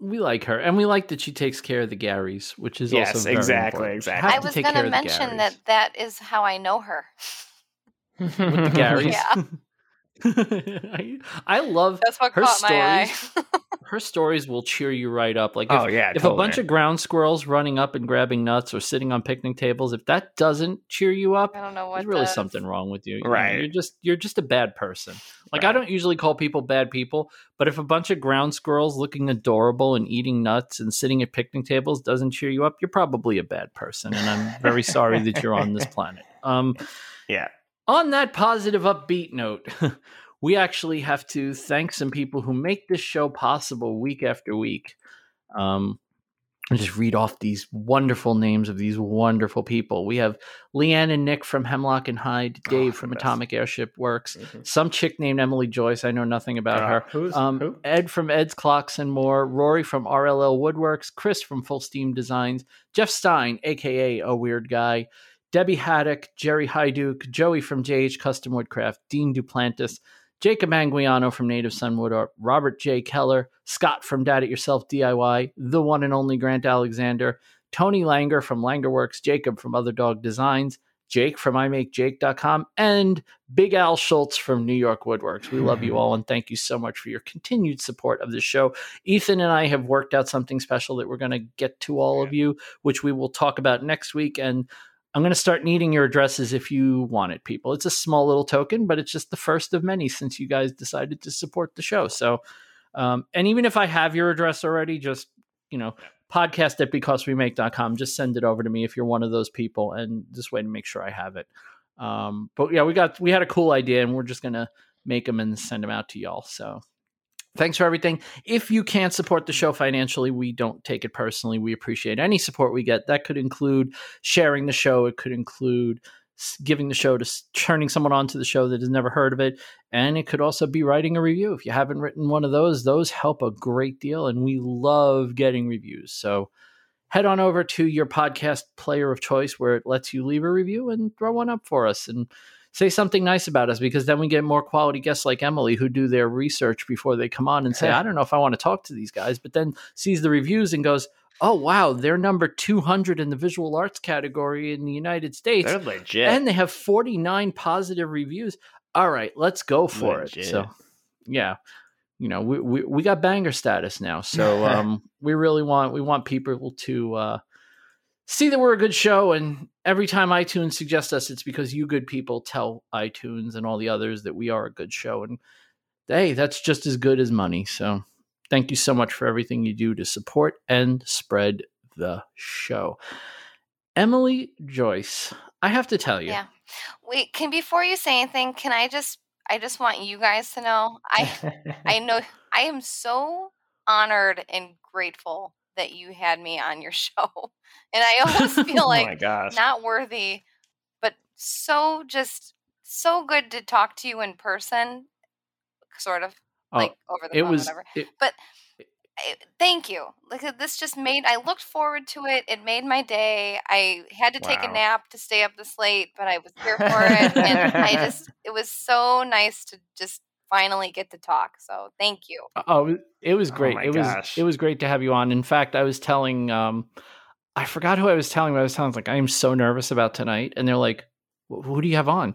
we like her, and we like that she takes care of the Garys, which is Yes, also very exactly, important. Exactly. I was going to of the mention that that is how I know her. with the Garys. Yeah. I, I love That's what Her caught my eye. her stories. Will cheer you right up. Like if, oh yeah if a bunch of ground squirrels running up and grabbing nuts or sitting on picnic tables, if that doesn't cheer you up, I don't know what there's really does. something wrong with you. You know, Right. You're just you're just a bad person. Like I don't usually call people bad people, but if a bunch of ground squirrels looking adorable and eating nuts and sitting at picnic tables doesn't cheer you up, you're probably a bad person. And I'm very sorry that you're on this planet. Um yeah on that positive upbeat note, we actually have to thank some people who make this show possible week after week. Um, I'll just read off these wonderful names of these wonderful people. We have Leanne and Nick from Hemlock and Hyde, Dave Oh, from best. Atomic Airship Works, Mhm. some chick named Emily Joyce. I know nothing about her. Uh, who's Um, who Ed from Ed's Clocks and More, Rory from RLL Woodworks, Chris from Full Steam Designs, Jeff Stein, aka A Weird Guy, Debbie Haddock, Jerry Hyduke, Joey from JH Custom Woodcraft, Dean Duplantis, Jacob Anguiano from Native Sun Wood Art, Robert J. Keller, Scott from Dad It Yourself DIY, the one and only Grant Alexander, Tony Langer from Langerworks, Jacob from Other Dog Designs, Jake from IMakeJake.com, and Big Al Schultz from New York Woodworks. We love you all and thank you so much for your continued support of the show. Ethan and I have worked out something special that we're going to get to all of you, which we will talk about next week. And I'm going to start needing your addresses if you want it, people. It's a small little token, but it's just the first of many since you guys decided to support the show. So, um, and even if I have your address already, just, you know, podcast at becausewemake.com, just send it over to me if you're one of those people and this way to make sure I have it. Um, but yeah, we got, we had a cool idea and we're just going to make them and send them out to y'all. So thanks for everything. If you can't support the show financially, we don't take it personally. We appreciate any support we get. That could include sharing the show. It could include giving the show to turning someone onto the show that has never heard of it, and it could also be writing a review. If you haven't written one of those, those help a great deal, and we love getting reviews. So head on over to your podcast player of choice where it lets you leave a review and throw one up for us and say something nice about us because then we get more quality guests like Emily who do their research before they come on and say, I don't know if I want to talk to these guys, but then sees the reviews and goes, Oh wow, they're number 200 in the visual arts category in the United States. They're legit. And they have 49 positive reviews. All right, let's go for Legit. it. So, yeah, you know, we, we, we got banger status now. So, um, we really want we want people to uh, see that we're a good show. And every time iTunes suggests us, it's because you good people tell iTunes and all the others that we are a good show. And hey, that's just as good as money. So, thank you so much for everything you do to support and spread the show. Emily Joyce, I have to tell you. Yeah. Wait, can before you say anything, can I just I just want you guys to know I I know I am so honored and grateful that you had me on your show. And I almost feel oh like gosh. not worthy, but so just so good to talk to you in person, sort of Oh, like over the it phone, was whatever. it- I- Thank you. Like uh, this just made I looked forward to it. It made my day. I had to take a nap to stay up this late, but I was here for it, and I just it was so nice to just finally get to talk. So thank you. Oh, it was Oh great. my it was gosh. it was great to have you on. In fact, I was telling um I forgot who I was telling, but I was telling like I am so nervous about tonight and they're like, "Who do you have on?"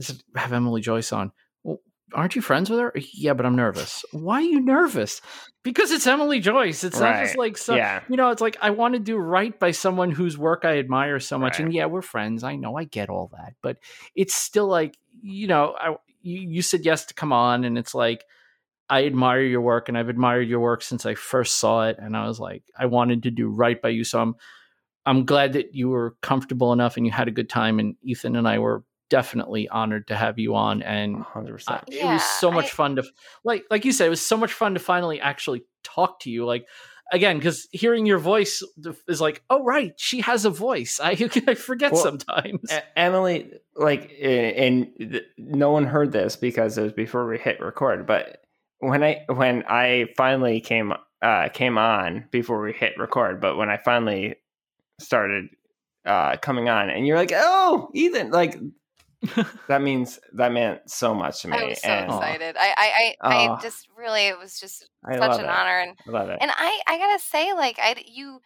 I said, "I "Have Emily Joyce on." Well, aren't you friends with her? Yeah, but I'm nervous. Why are you nervous? Because it's Emily Joyce. It's not just like some yeah. you know, it's like I want to do right by someone whose work I admire so much. Right. And yeah, we're friends. I know, I get all that, but it's still like you know, I you, you said yes to come on, and it's like I admire your work, and I've admired your work since I first saw it, and I was like, I wanted to do right by you, so I'm I'm glad that you were comfortable enough and you had a good time, and Ethan and I were definitely honored to have you on, and 100%. uh, it Yeah, was so much I- fun to like like you said it was so much fun to finally actually talk to you like again because hearing your voice is like oh right she has a voice i, I forget Well, sometimes Emily, like, and no one heard this because it was before we hit record. But when I when I finally came uh, came on before we hit record, but when I finally started uh, coming on, and you're like, "Oh, Ethan!" Like that means that meant so much to me, I was so and excited. I I I, Oh. I ah. just really it was just I such an it. honor and I love it. and I I gotta say like I you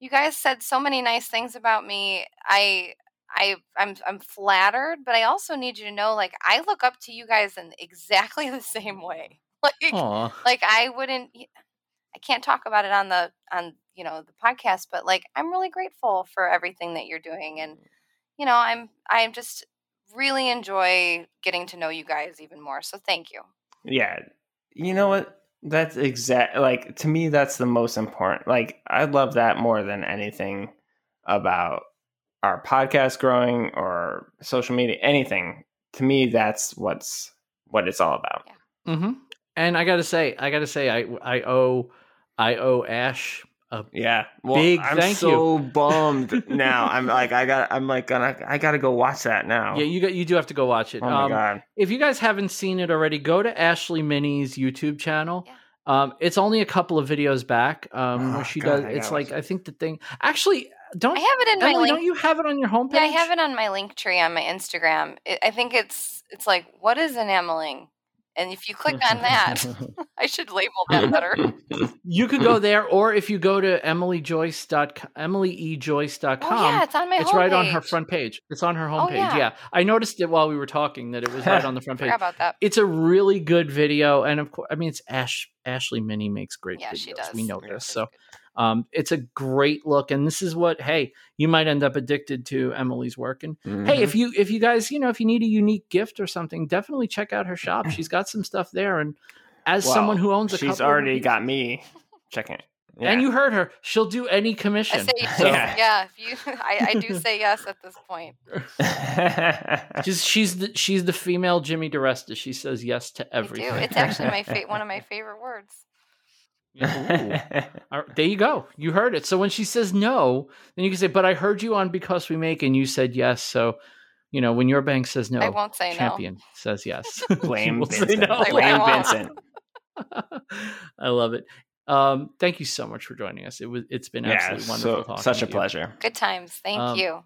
you guys said so many nice things about me. I I I'm I'm flattered, but I also need you to know like I look up to you guys in exactly the same way. Like Aw. like I wouldn't I can't talk about it on the on you know the podcast, but like I'm really grateful for everything that you're doing and mm. you know, I'm I'm just really enjoy getting to know you guys even more. So thank you. Yeah. You know what? That's exact like to me that's the most important. Like I love that more than anything about our podcast growing or social media anything. To me that's what's what it's all about. hmm and i gotta say i gotta say i i owe i owe ash a Yeah. Well, Big I'm thank you. so bummed now. I'm like I got I'm like gonna I got to go watch that now. yeah you got you do have to go watch it oh my Um, god. if you guys haven't seen it already, go to Ashley Minnie's YouTube channel. Yeah. Um, it's only a couple of videos back um, Oh, where she God, does. I It's like watch I think the thing. Actually, don't I have it in my link. Don't you have it on your homepage? Yeah, I have it on my link tree on my Instagram. It, I think it's it's like what is an emeling? And if you click on that, I should label that better. you could go there, or if you go to emilyjoyce.com, emilyejoyce.com, Oh yeah, it's on my it's right on her front page. It's on her Oh, homepage. yeah. yeah. I noticed it while we were talking that it was right on the front page. About that. It's a really good video, and of course, I mean, it's Ash Ashley Minnie makes great Yeah, videos. she does. We know this, so um, it's a great look, and this is what hey, you might end up addicted to Emily's work. And hey, Mhm. if you if you guys, you know, if you need a unique gift or something, definitely check out her shop. She's got some stuff there, and as Well, someone who owns a she's couple of already got me checking. Yeah. and you heard her, she'll do any I commission. say So Yeah. yeah. If you, I, I do say yes at this point. she's she's the, she's the female Jimmy DeResta. She says yes to I do. everything. It's actually my fa- one of my favorite words. Ooh. There you go. You heard it. So when she says no, then you can say, "But I heard you on because we make," and you said yes. So, you know, when your bank says no, I won't say champion says yes. Blame You will say Vincent. no. Blame. Vincent. I love it. Um, thank you so much for joining us. It was it's been absolutely yeah, wonderful. so, talking such to a you. pleasure. Good times. Thank Um, you.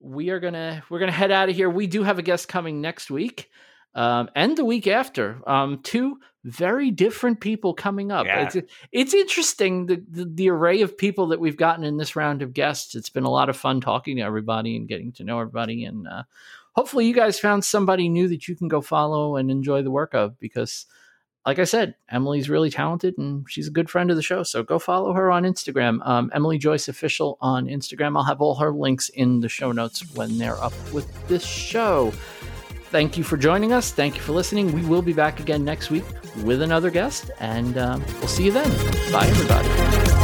we are gonna we're gonna head out of here. We do have a guest coming next week, um, and the week after. Um, two very different people coming up. Yeah. It's it's interesting the, the the array of people that we've gotten in this round of guests. It's been a lot of fun talking to everybody and getting to know everybody, and uh, hopefully you guys found somebody new that you can go follow and enjoy the work of because. Like I said, Emily's really talented and she's a good friend of the show. So go follow her on Instagram, um, Emily Joyce Official on Instagram. I'll have all her links in the show notes when they're up with this show. Thank you for joining us. Thank you for listening. We will be back again next week with another guest, and um, we'll see you then. Bye, everybody.